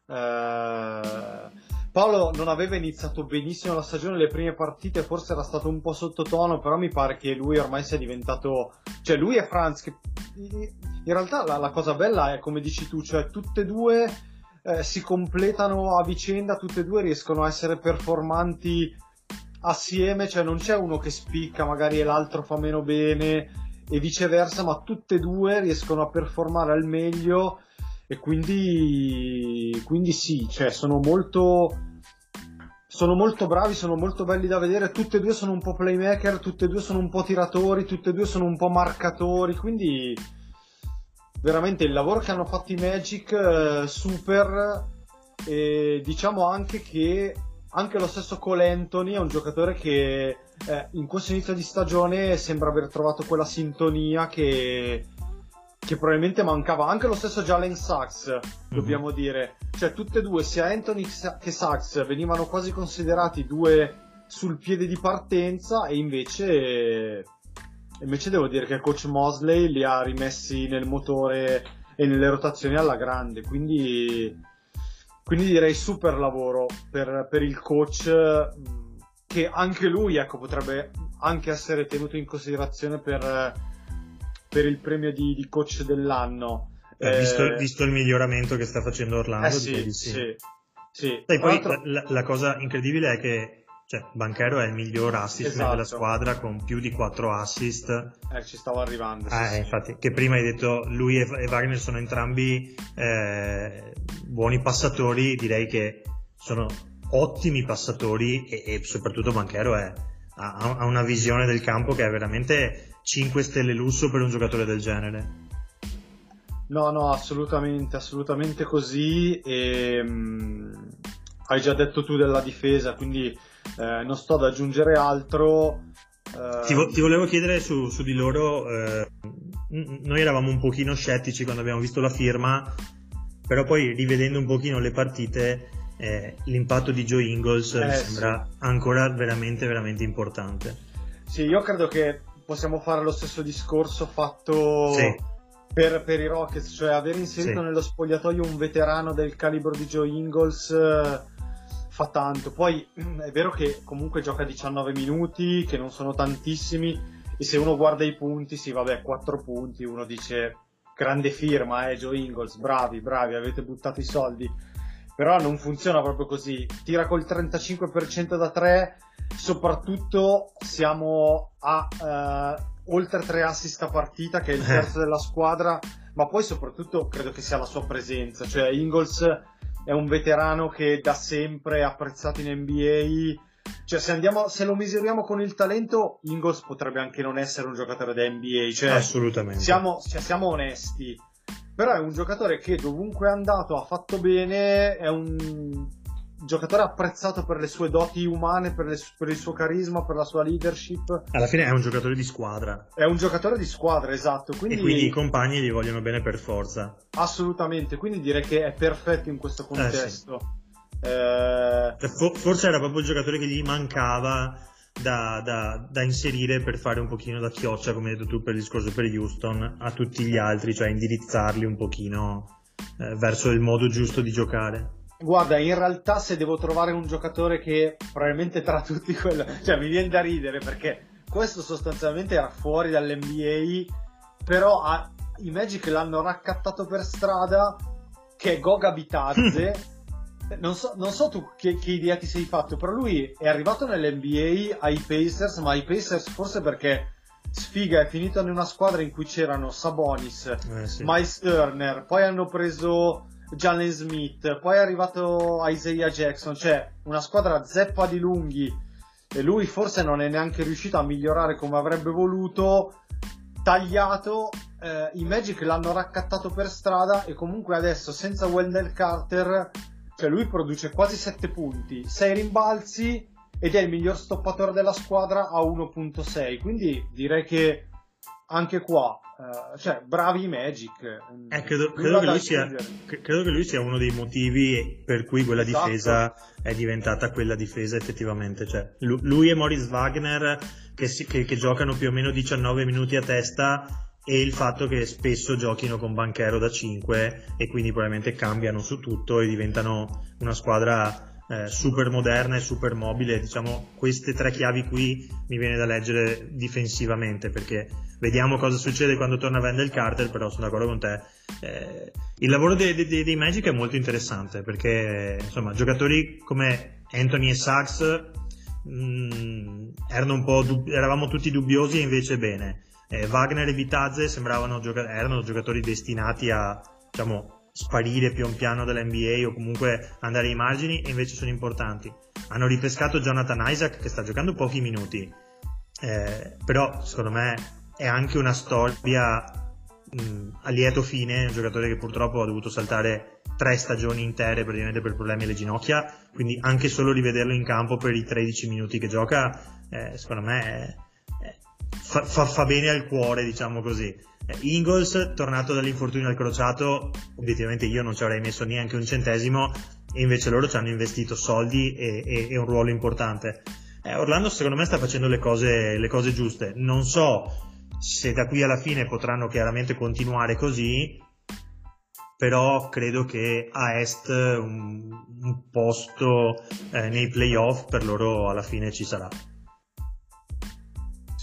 Speaker 1: Eh, Paolo non aveva iniziato benissimo la stagione, le prime partite forse era stato un po' sottotono, però mi pare che lui ormai sia diventato... Cioè lui e Franz, che in realtà la, la cosa bella è come dici tu, cioè tutte e due eh, si completano a vicenda, tutte e due riescono a essere performanti assieme, cioè non c'è uno che spicca magari e l'altro fa meno bene e viceversa, ma tutte e due riescono a performare al meglio e quindi, quindi sì, cioè sono molto, sono molto bravi, sono molto belli da vedere, tutte e due sono un po' playmaker, tutte e due sono un po' tiratori, tutte e due sono un po' marcatori, quindi veramente il lavoro che hanno fatto i Magic eh, super. E diciamo anche che anche lo stesso Cole Anthony è un giocatore che eh, in questo inizio di stagione sembra aver trovato quella sintonia che, che probabilmente mancava anche lo stesso Jalen Sachs, mm-hmm. dobbiamo dire. Cioè, tutte e due, sia Anthony che Sachs, venivano quasi considerati due sul piede di partenza e invece, invece devo dire che coach Mosley li ha rimessi nel motore e nelle rotazioni alla grande, quindi, quindi direi super lavoro per, per il coach che anche lui ecco, potrebbe anche essere tenuto in considerazione per per il premio di, di coach dell'anno.
Speaker 2: Eh, visto, eh, visto, il miglioramento che sta facendo Orlando,
Speaker 1: eh sì, sì. sì, sì.
Speaker 2: Poi la, la, cosa incredibile è che cioè, Banchero è il miglior assist esatto. della squadra con più di 4 assist.
Speaker 1: Eh, ci stavo arrivando.
Speaker 2: Ah, sì, infatti, che prima hai detto lui e, e Wagner sono entrambi eh, buoni passatori, direi che sono ottimi passatori e, e soprattutto Banchero è, ha, ha, una visione del campo che è veramente 5 stelle lusso per un giocatore del genere.
Speaker 1: No, no, assolutamente, assolutamente così. E, um, hai già detto tu della difesa, quindi eh, non sto ad aggiungere altro.
Speaker 2: Eh... Ti, vo- ti, volevo chiedere su, su di loro, eh, noi eravamo un pochino scettici quando abbiamo visto la firma, però poi rivedendo un pochino le partite, eh, l'impatto di Joe Ingles mi eh, sembra sì. ancora veramente, veramente importante.
Speaker 1: Sì, io credo che possiamo fare lo stesso discorso fatto sì. per, per, i Rockets, cioè aver inserito sì. nello spogliatoio un veterano del calibro di Joe Ingles eh, fa tanto. Poi è vero che comunque gioca 19 minuti, che non sono tantissimi, e se uno guarda i punti, sì, vabbè, 4 punti, uno dice grande firma, eh, Joe Ingles, bravi, bravi, avete buttato i soldi. Però non funziona proprio così. Tira col 35% da 3 soprattutto siamo a eh, oltre tre assist a partita che è il terzo della squadra ma poi soprattutto credo che sia la sua presenza cioè Ingles è un veterano che da sempre è apprezzato in NBA. Cioè, se, andiamo, se lo misuriamo con il talento, Ingles potrebbe anche non essere un giocatore da NBA. Cioè,
Speaker 2: Assolutamente.
Speaker 1: Siamo, cioè, siamo onesti. Però è un giocatore che dovunque è andato ha fatto bene, è un giocatore apprezzato per le sue doti umane, per, le, per, il suo carisma, per la sua leadership.
Speaker 2: Alla fine è un giocatore di squadra.
Speaker 1: È un giocatore di squadra, esatto. Quindi,
Speaker 2: e quindi i compagni gli vogliono bene per forza.
Speaker 1: Assolutamente, quindi direi che è perfetto in questo contesto. Eh, sì.
Speaker 2: eh... Forse era proprio il giocatore che gli mancava da, da, da, inserire per fare un pochino da chioccia, come hai detto tu per il discorso per Houston, a tutti gli altri, cioè indirizzarli un pochino eh, verso il modo giusto di giocare.
Speaker 1: Guarda, in realtà se devo trovare un giocatore che probabilmente tra tutti quello, cioè mi viene da ridere perché questo sostanzialmente era fuori dall'NBA, però ha, i Magic l'hanno raccattato per strada che è Goga Bitazze. non, so, non so, tu che, che, idea ti sei fatto, però lui è arrivato nell'NBA ai Pacers, ma ai Pacers forse perché sfiga è finito in una squadra in cui c'erano Sabonis, eh, sì. Miles Turner, poi hanno preso Jalen Smith, poi è arrivato Isaiah Jackson, cioè una squadra zeppa di lunghi e lui forse non è neanche riuscito a migliorare come avrebbe voluto, tagliato, eh, i Magic l'hanno raccattato per strada e comunque adesso senza Wendell Carter, cioè lui produce quasi 7 punti, 6 rimbalzi ed è il miglior stoppatore della squadra a 1.6, quindi direi che anche qua Uh, cioè, bravi Magic.
Speaker 2: Eh, credo, credo, che sia, credo, che lui sia, uno dei motivi per cui quella esatto. difesa è diventata quella difesa effettivamente. Cioè, lui e Morris Wagner che, si, che, che, giocano più o meno 19 minuti a testa e il fatto che spesso giochino con Banchero da 5 e quindi probabilmente cambiano su tutto e diventano una squadra eh, super moderna e super mobile. Diciamo, queste tre chiavi qui mi viene da leggere difensivamente perché vediamo cosa succede quando torna Wendell Carter, però sono d'accordo con te. Eh, il lavoro dei, dei, dei, Magic è molto interessante perché insomma, giocatori come Anthony e Sachs mh, mm, erano un po' dub- eravamo tutti dubbiosi e invece bene. Eh, Wagner e Vitazze sembravano gioca- erano giocatori destinati a diciamo, sparire pian piano dall'NBA o comunque andare ai margini e invece sono importanti. Hanno ripescato Jonathan Isaac che sta giocando pochi minuti, eh, però secondo me è anche una storia mh, a lieto fine, un giocatore che purtroppo ha dovuto saltare tre stagioni intere praticamente per problemi alle ginocchia, quindi anche solo rivederlo in campo per i 13 minuti che gioca, eh, secondo me è, fa, fa, fa bene al cuore, diciamo così. Eh, Ingles, tornato dall'infortunio al crociato, obiettivamente io non ci avrei messo neanche un centesimo e invece loro ci hanno investito soldi e, e, e un ruolo importante. Eh, Orlando secondo me sta facendo le cose, le cose giuste. Non so se da qui alla fine potranno chiaramente continuare così, però credo che a est un, un posto eh, nei playoff per loro alla fine ci sarà.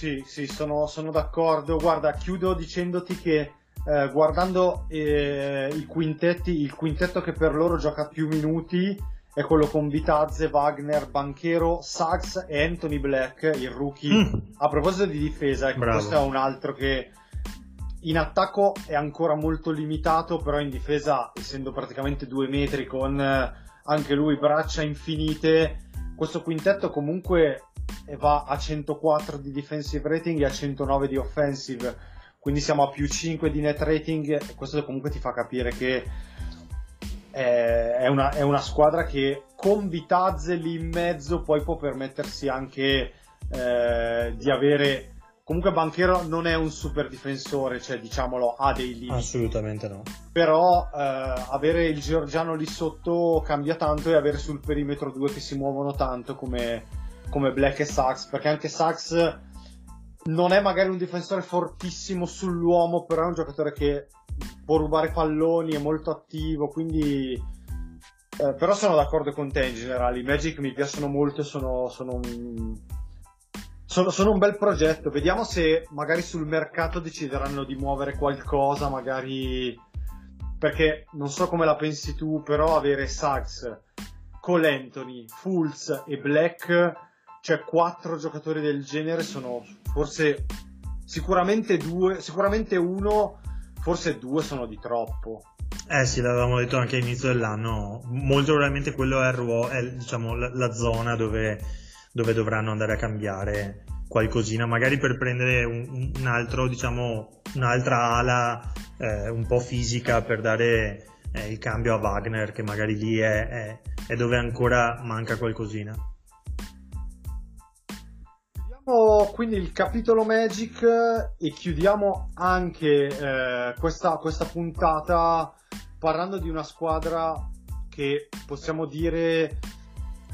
Speaker 1: Sì, sì, sono, sono d'accordo. Guarda, chiudo dicendoti che eh, guardando eh, i quintetti, il quintetto che per loro gioca più minuti è quello con Vitazze, Wagner, Banchero, Sachs e Anthony Black, il rookie. Mm. A proposito di difesa, ecco, questo è un altro che in attacco è ancora molto limitato, però in difesa, essendo praticamente due metri con eh, anche lui braccia infinite, questo quintetto comunque e va a 104 di defensive rating e a 109 di offensive, quindi siamo a più 5 di net rating e questo comunque ti fa capire che è una, è una squadra che con Vitazze lì in mezzo poi può permettersi anche eh, di avere comunque Banchero non è un super difensore, cioè diciamolo, ha dei limiti.
Speaker 2: Assolutamente no.
Speaker 1: Però eh, avere il Georgiano lì sotto cambia tanto e avere sul perimetro due che si muovono tanto come, come Black e Sachs, perché anche Sachs non è magari un difensore fortissimo sull'uomo, però è un giocatore che può rubare palloni, è molto attivo, quindi... Eh, però sono d'accordo con te in generale, i Magic mi piacciono molto sono, sono, un... sono, sono un bel progetto. Vediamo se magari sul mercato decideranno di muovere qualcosa, magari... Perché non so come la pensi tu, però avere Sachs, Cole Anthony, Fultz e Black cioè quattro giocatori del genere sono forse sicuramente due, sicuramente uno, forse due sono di troppo.
Speaker 2: Eh sì, l'avevamo detto anche all'inizio dell'anno, molto probabilmente quello è, ruo- è diciamo, la, la, zona dove, dove, dovranno andare a cambiare qualcosina, magari per prendere un, un altro, diciamo, un'altra ala eh, un po' fisica per dare eh, il cambio a Wagner, che magari lì è, è, è dove ancora manca qualcosina.
Speaker 1: Chiudiamo quindi il capitolo Magic e chiudiamo anche eh, questa, questa puntata parlando di una squadra che possiamo dire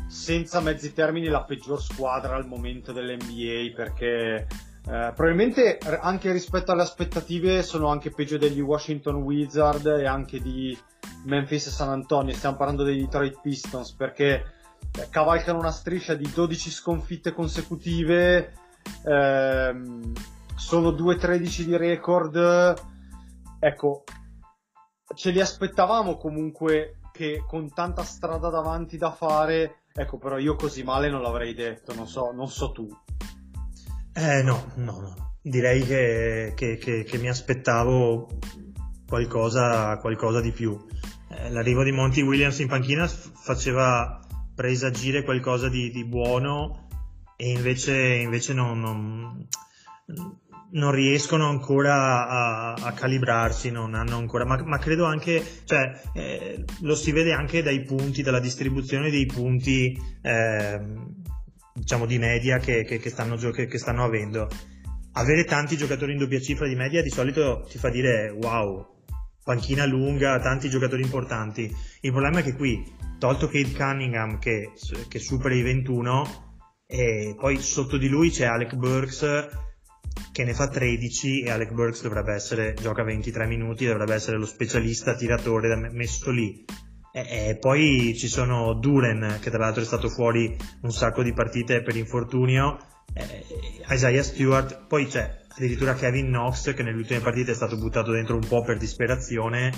Speaker 1: senza mezzi termini la peggior squadra al momento dell'NBA perché eh, probabilmente anche rispetto alle aspettative sono anche peggio degli Washington Wizards e anche di Memphis e San Antonio. Stiamo parlando dei Detroit Pistons perché eh, cavalcano una striscia di 12 sconfitte consecutive, ehm, sono 2-13 di record. Ecco, ce li aspettavamo comunque che con tanta strada davanti da fare, ecco, però io così male non l'avrei detto, non so, non so tu.
Speaker 2: Eh no, no, no. Direi che, che, che, che mi aspettavo qualcosa, qualcosa di più. Eh, l'arrivo di Monty Williams in panchina faceva presagire qualcosa di, di buono e invece, invece non, non, non, riescono ancora a, a, calibrarsi, non hanno ancora, ma, ma credo anche, cioè, eh, lo si vede anche dai punti, dalla distribuzione dei punti. Eh, diciamo di media che, che, che, stanno, che, stanno, avendo. Avere tanti giocatori in doppia cifra di media di solito ti fa dire wow, panchina lunga, tanti giocatori importanti. Il problema è che qui, tolto Kate Cunningham che, che supera i 21, e poi sotto di lui c'è Alec Burks che ne fa 13 e Alec Burks dovrebbe essere, gioca 23 minuti, dovrebbe essere lo specialista tiratore messo lì e, e poi ci sono Duren, che tra l'altro è stato fuori un sacco di partite per infortunio, eh, Isaiah Stewart, poi c'è addirittura Kevin Knox che nelle ultime partite è stato buttato dentro un po' per disperazione.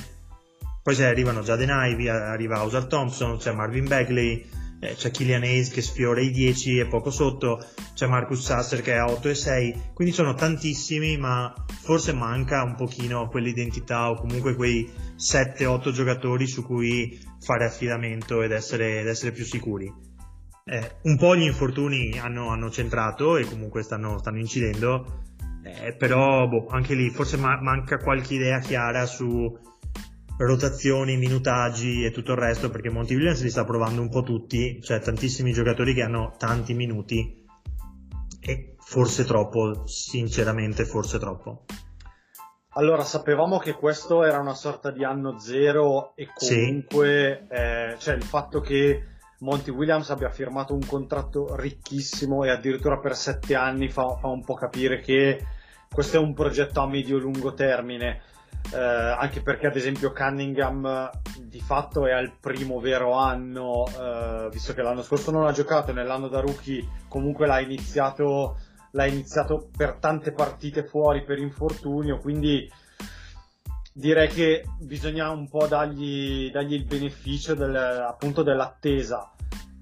Speaker 2: Poi se arrivano Jaden Ivy, arriva Hauser Thompson, c'è Marvin Bagley, eh, c'è Killian Hayes che sfiora i 10 e poco sotto, c'è Marcus Sasser che è a 8 e 6, quindi sono tantissimi, ma forse manca un pochino quell'identità o comunque quei 7-8 giocatori su cui fare affidamento ed essere, ed essere più sicuri. Eh, un po' gli infortuni hanno, hanno centrato e comunque stanno, stanno incidendo, eh, però boh, anche lì forse ma- manca qualche idea chiara su rotazioni, minutaggi e tutto il resto, perché Monty Williams li sta provando un po' tutti, cioè tantissimi giocatori che hanno tanti minuti e forse troppo, sinceramente forse troppo.
Speaker 1: Allora, sapevamo che questo era una sorta di anno zero e comunque sì. eh, cioè il fatto che Monty Williams abbia firmato un contratto ricchissimo e addirittura per sette anni fa, fa un po' capire che questo è un progetto a medio-lungo termine. Eh, anche perché ad esempio Cunningham di fatto è al primo vero anno, eh, visto che l'anno scorso non ha giocato nell'anno da rookie comunque l'ha iniziato, l'ha iniziato per tante partite fuori per infortunio, quindi direi che bisogna un po' dargli, dargli il beneficio del, appunto dell'attesa.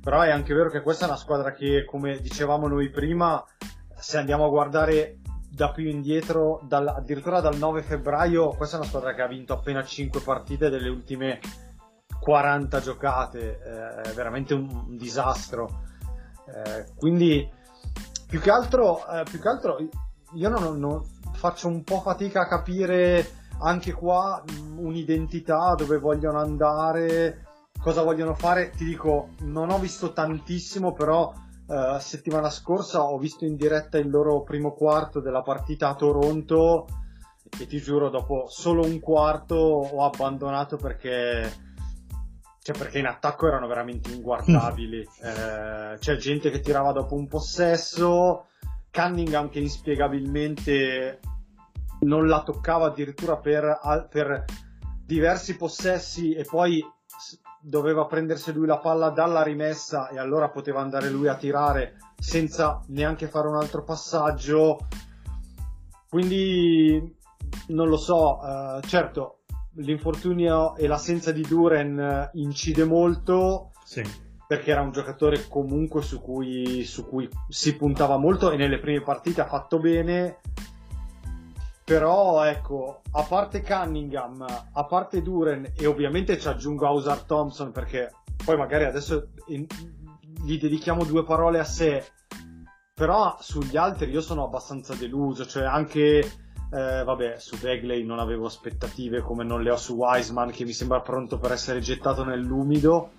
Speaker 1: Però è anche vero che questa è una squadra che, come dicevamo noi prima, se andiamo a guardare da più indietro, dal, addirittura dal 9 febbraio, questa è una squadra che ha vinto appena 5 partite delle ultime 40 giocate, eh, è veramente un, un disastro. Eh, quindi più che, altro, eh, più che altro io non, non, faccio un po' fatica a capire anche qua un'identità, dove vogliono andare, cosa vogliono fare. Ti dico, non ho visto tantissimo, però Uh, settimana scorsa ho visto in diretta il loro primo quarto della partita a Toronto e ti giuro dopo solo un quarto ho abbandonato perché, cioè perché in attacco erano veramente inguardabili uh, c'è gente che tirava dopo un possesso Cunningham che inspiegabilmente non la toccava addirittura per, per diversi possessi e poi doveva prendersi lui la palla dalla rimessa e allora poteva andare lui a tirare senza neanche fare un altro passaggio. Quindi non lo so, uh, certo l'infortunio e l'assenza di Duren eh, incide molto.
Speaker 2: Sì.
Speaker 1: Perché era un giocatore comunque su cui, su cui si puntava molto e nelle prime partite ha fatto bene. Però ecco, a parte Cunningham, a parte Duren e ovviamente ci aggiungo Ausar Thompson perché poi magari adesso in, gli dedichiamo due parole a sé, però sugli altri io sono abbastanza deluso, cioè anche eh, vabbè, su Bagley non avevo aspettative come non le ho su Wiseman che mi sembra pronto per essere gettato nell'umido.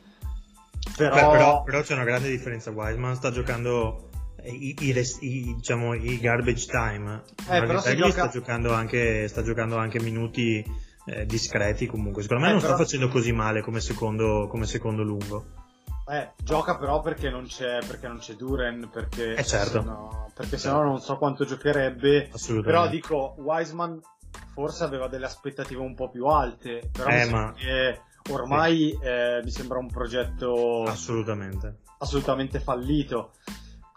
Speaker 1: Però...
Speaker 2: Beh, però, però c'è una grande differenza. Wiseman sta giocando i, i, i, diciamo, i garbage time.
Speaker 1: Eh, però gioca...
Speaker 2: sta, giocando anche, sta giocando anche minuti eh, discreti comunque. Secondo me
Speaker 1: Eh,
Speaker 2: non
Speaker 1: però-
Speaker 2: sta facendo così male come secondo, come secondo lungo.
Speaker 1: Eh, gioca però perché non c'è, perché non c'è Duren, perché,
Speaker 2: Eh, certo.
Speaker 1: sennò, perché sennò non so quanto giocherebbe. Però dico, Wiseman forse aveva delle aspettative un po' più alte, però
Speaker 2: Eh, ma-
Speaker 1: ormai eh, mi sembra un progetto
Speaker 2: Assolutamente.
Speaker 1: assolutamente fallito.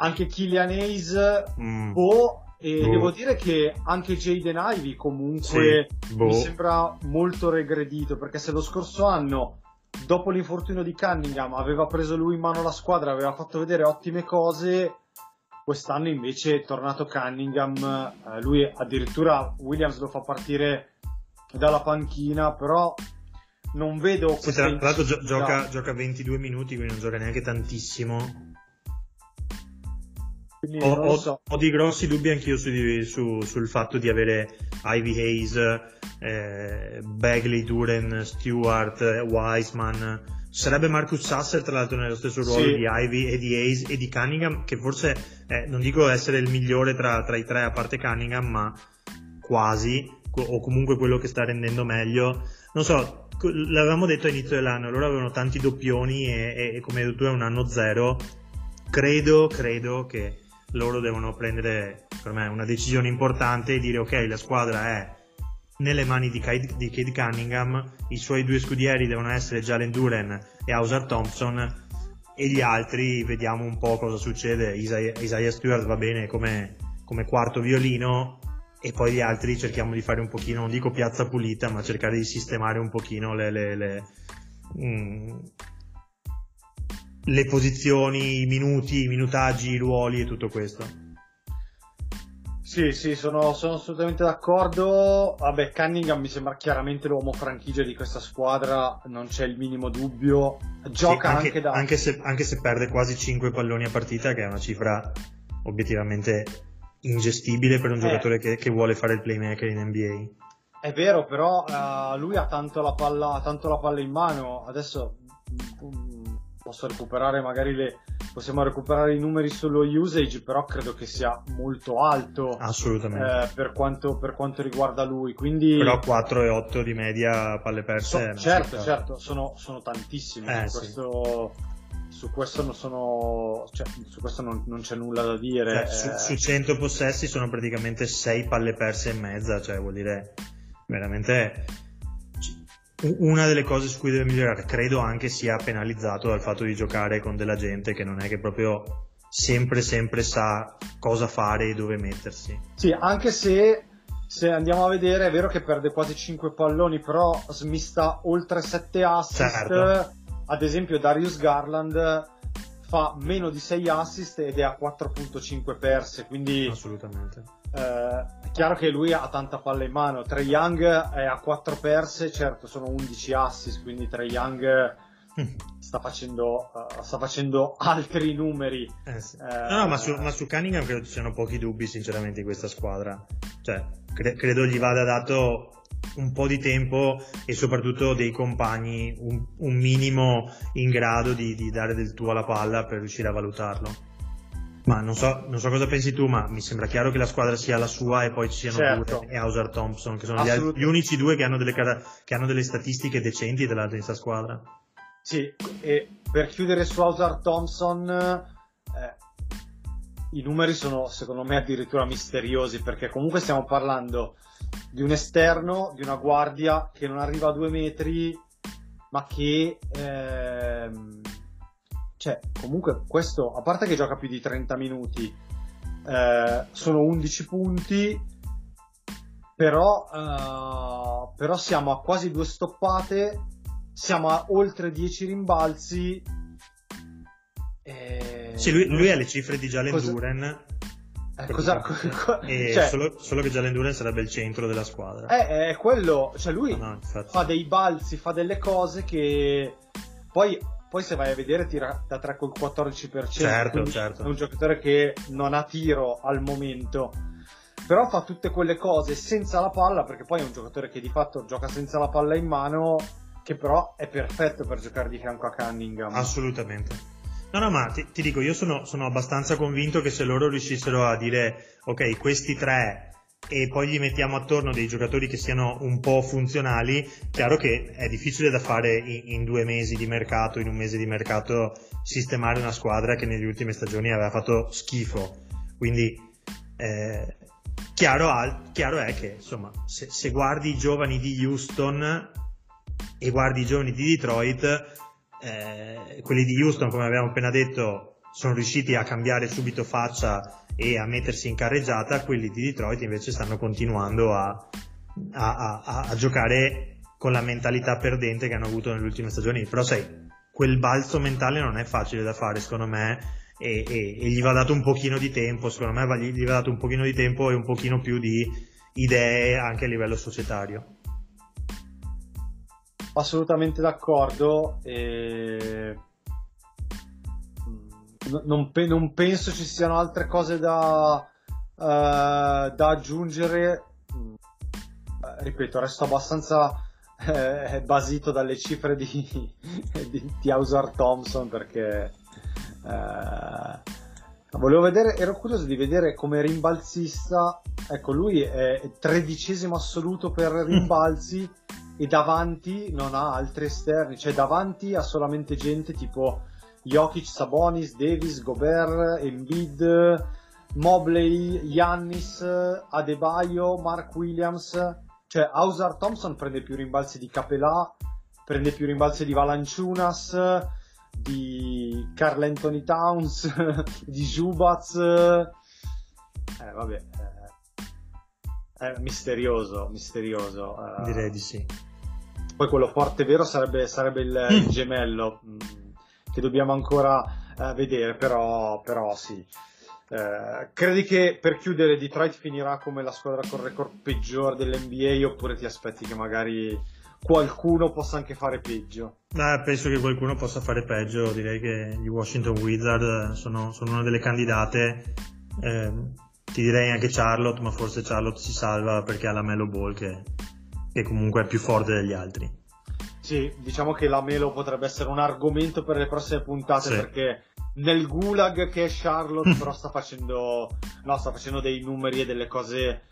Speaker 1: Anche Killian Hayes,
Speaker 2: Mm.
Speaker 1: boh, e
Speaker 2: Boh.
Speaker 1: devo dire che anche Jaden Ivey comunque
Speaker 2: Sì, boh.
Speaker 1: mi sembra molto regredito, perché se lo scorso anno, dopo l'infortunio di Cunningham, aveva preso lui in mano la squadra, aveva fatto vedere ottime cose, quest'anno invece è tornato Cunningham, eh, lui addirittura Williams lo fa partire dalla panchina, però non vedo
Speaker 2: Sì, tra l'altro gioca, gioca 22 minuti, quindi non gioca neanche tantissimo.
Speaker 1: Quindi
Speaker 2: Ho, ho-
Speaker 1: so.
Speaker 2: ho dei grossi dubbi anch'io su, su- sul fatto di avere Ivy Hayes, eh, Bagley, Duren, Stewart, Wiseman. Sarebbe Marcus Sasser, tra l'altro, nello stesso ruolo
Speaker 1: Sì.
Speaker 2: di Ivy e di Hayes e di Cunningham, che forse eh, non dico essere il migliore tra, tra i tre, a parte Cunningham, ma quasi, o comunque quello che sta rendendo meglio. Non so, l'avevamo detto all'inizio dell'anno, loro avevano tanti doppioni e, e- e come hai detto tu è un anno zero. Credo, credo che loro devono prendere per me una decisione importante e dire ok la squadra è nelle mani di Cade, di Cade Cunningham i suoi due scudieri devono essere Jalen Duren e Hauser Thompson e gli altri vediamo un po' cosa succede. Isaiah, Isaiah Stewart va bene come, come quarto violino e poi gli altri cerchiamo di fare un pochino non dico piazza pulita ma cercare di sistemare un pochino le, le, le, mm, le posizioni, i minuti, i minutaggi, i ruoli e tutto questo.
Speaker 1: Sì, sì, sono, sono assolutamente d'accordo. Vabbè, Cunningham mi sembra chiaramente l'uomo franchigia di questa squadra, non c'è il minimo dubbio. Gioca
Speaker 2: Sì,
Speaker 1: anche,
Speaker 2: anche,
Speaker 1: da...
Speaker 2: anche se, anche se perde quasi 5 palloni a partita, che è una cifra obiettivamente ingestibile per un
Speaker 1: Eh.
Speaker 2: giocatore che, che vuole fare il playmaker in NBA.
Speaker 1: È vero, però eh, lui ha tanto la, palla, ha tanto la palla in mano. Adesso posso recuperare magari le... Possiamo recuperare i numeri sullo usage, però credo che sia molto alto
Speaker 2: Assolutamente.
Speaker 1: eh, per, quanto, per quanto riguarda lui. Quindi...
Speaker 2: Però 4 e 8 di media palle perse.
Speaker 1: So- certo,
Speaker 2: cifra-
Speaker 1: certo, sono, sono tantissimi.
Speaker 2: Eh,
Speaker 1: su,
Speaker 2: sì.
Speaker 1: questo, su questo non sono. Cioè, su questo non, non c'è nulla da dire.
Speaker 2: Cioè, su,
Speaker 1: eh,
Speaker 2: su 100 possessi sono praticamente 6 palle perse e mezza, cioè vuol dire veramente una delle cose su cui deve migliorare. Credo anche sia penalizzato dal fatto di giocare con della gente che non è che proprio sempre sempre sa cosa fare e dove mettersi.
Speaker 1: Sì, anche se. Se andiamo a vedere, è vero che perde quasi 5 palloni, però smista oltre 7 assist.
Speaker 2: Certo.
Speaker 1: Ad esempio, Darius Garland fa meno di 6 assist ed è a 4.5 perse. Quindi
Speaker 2: Assolutamente.
Speaker 1: Eh, chiaro che lui ha tanta palla in mano. Trey Young è a 4 perse, certo sono 11 assist, quindi Trey Young sta facendo, eh, sta facendo altri numeri.
Speaker 2: Eh sì.
Speaker 1: Eh,
Speaker 2: No, no, ma su, ma su Cunningham credo ci siano pochi dubbi, sinceramente, in questa squadra. Cioè, cre- credo gli vada dato un po' di tempo e soprattutto dei compagni un, un minimo in grado di, di dare del tuo alla palla per riuscire a valutarlo. Ma non so, non so cosa pensi tu, ma mi sembra chiaro che la squadra sia la sua e poi ci siano
Speaker 1: Certo.
Speaker 2: Duren e Hauser Thompson, che sono gli, unici due che hanno delle, che hanno delle statistiche decenti della questa squadra.
Speaker 1: Sì, e per chiudere su Hauser Thompson, eh, i numeri sono secondo me addirittura misteriosi perché comunque stiamo parlando di un esterno, di una guardia che non arriva a due metri, ma che ehm, cioè comunque questo, a parte che gioca più di 30 minuti, eh, sono 11 punti, però, eh, però siamo a quasi due stoppate, siamo a oltre 10 rimbalzi. eh,
Speaker 2: Sì, lui, lui ha le cifre di Jalen
Speaker 1: Cosa-
Speaker 2: Duren.
Speaker 1: Eh, cosa, co- co-
Speaker 2: E
Speaker 1: cioè,
Speaker 2: solo, solo che Jalen Duren sarebbe il centro della squadra.
Speaker 1: è, è quello, cioè lui
Speaker 2: No, no, infatti.
Speaker 1: fa dei balzi, fa delle cose che poi, poi se vai a vedere tira da 3 col 14%.
Speaker 2: Certo, certo.
Speaker 1: È un giocatore che non ha tiro al momento. Però fa tutte quelle cose senza la palla, perché poi è un giocatore che di fatto gioca senza la palla in mano, che però è perfetto per giocare di fianco a Cunningham.
Speaker 2: Assolutamente. No, no, ma ti, ti dico, io sono, sono abbastanza convinto che se loro riuscissero a dire, ok, questi tre e poi gli mettiamo attorno dei giocatori che siano un po' funzionali, chiaro che è difficile da fare in, due mesi di mercato, in un mese di mercato, sistemare una squadra che negli ultimi stagioni aveva fatto schifo. Quindi, eh, chiaro, al- chiaro è che, insomma, se, se guardi i giovani di Houston e guardi i giovani di Detroit, eh, quelli di Houston, come abbiamo appena detto, sono riusciti a cambiare subito faccia e a mettersi in carreggiata, quelli di Detroit invece stanno continuando a, a- a- a giocare con la mentalità perdente che hanno avuto nelle ultime stagioni. Però sai, quel balzo mentale non è facile da fare, secondo me, e, e- e gli va dato un pochino di tempo, secondo me va- gli va dato un pochino di tempo e un pochino più di idee anche a livello societario.
Speaker 1: Assolutamente d'accordo. E... Non, pe- non penso ci siano altre cose da, eh, da aggiungere. Eh, Ripeto, resto abbastanza eh, basito dalle cifre di, di, di Hauser Thompson perché eh, volevo vedere, ero curioso di vedere come rimbalzista. Ecco, lui è tredicesimo assoluto per rimbalzi e davanti non ha altri esterni, cioè davanti ha solamente gente tipo Jokic, Sabonis, Davis, Gobert, Embiid, Mobley, Yannis, Adebayo, Mark Williams, cioè Hauser Thompson prende più rimbalzi di Capelà, prende più rimbalzi di Valanciunas, di Carl Anthony Towns, di Zubaz, eh vabbè, eh, è misterioso, misterioso. eh.
Speaker 2: Direi di sì.
Speaker 1: Poi quello forte vero sarebbe, sarebbe il, il gemello, mh, che dobbiamo ancora eh, vedere, però, però sì. Eh, credi che per chiudere Detroit finirà come la squadra con record peggiore dell'NBA oppure ti aspetti che magari qualcuno possa anche fare peggio?
Speaker 2: Beh, penso che qualcuno possa fare peggio, direi che gli Washington Wizards sono, sono una delle candidate, Ehm, ti direi anche Charlotte, ma forse Charlotte si salva perché ha la Melo Ball che, che comunque è più forte degli altri.
Speaker 1: Sì, diciamo che la Melo potrebbe essere un argomento per le prossime puntate
Speaker 2: Sì.
Speaker 1: perché nel gulag che è Charlotte però sta facendo, no, sta facendo dei numeri e delle cose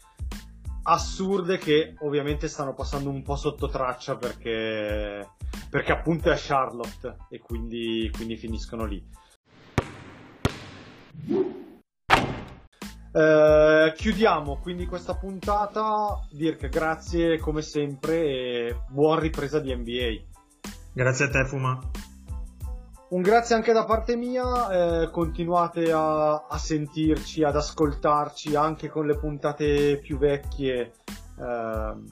Speaker 1: assurde che ovviamente stanno passando un po' sotto traccia perché, perché appunto è Charlotte e quindi, quindi finiscono lì. Eh, chiudiamo quindi questa puntata. Dirk, grazie come sempre e buona ripresa di NBA.
Speaker 2: Grazie a te, Fuma.
Speaker 1: Un grazie anche da parte mia, eh, continuate a, a sentirci, ad ascoltarci anche con le puntate più vecchie, ehm,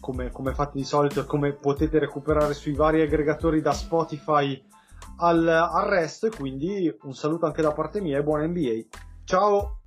Speaker 1: come, come fate di solito e come potete recuperare sui vari aggregatori da Spotify al, al resto. E quindi un saluto anche da parte mia e buona NBA. Ciao!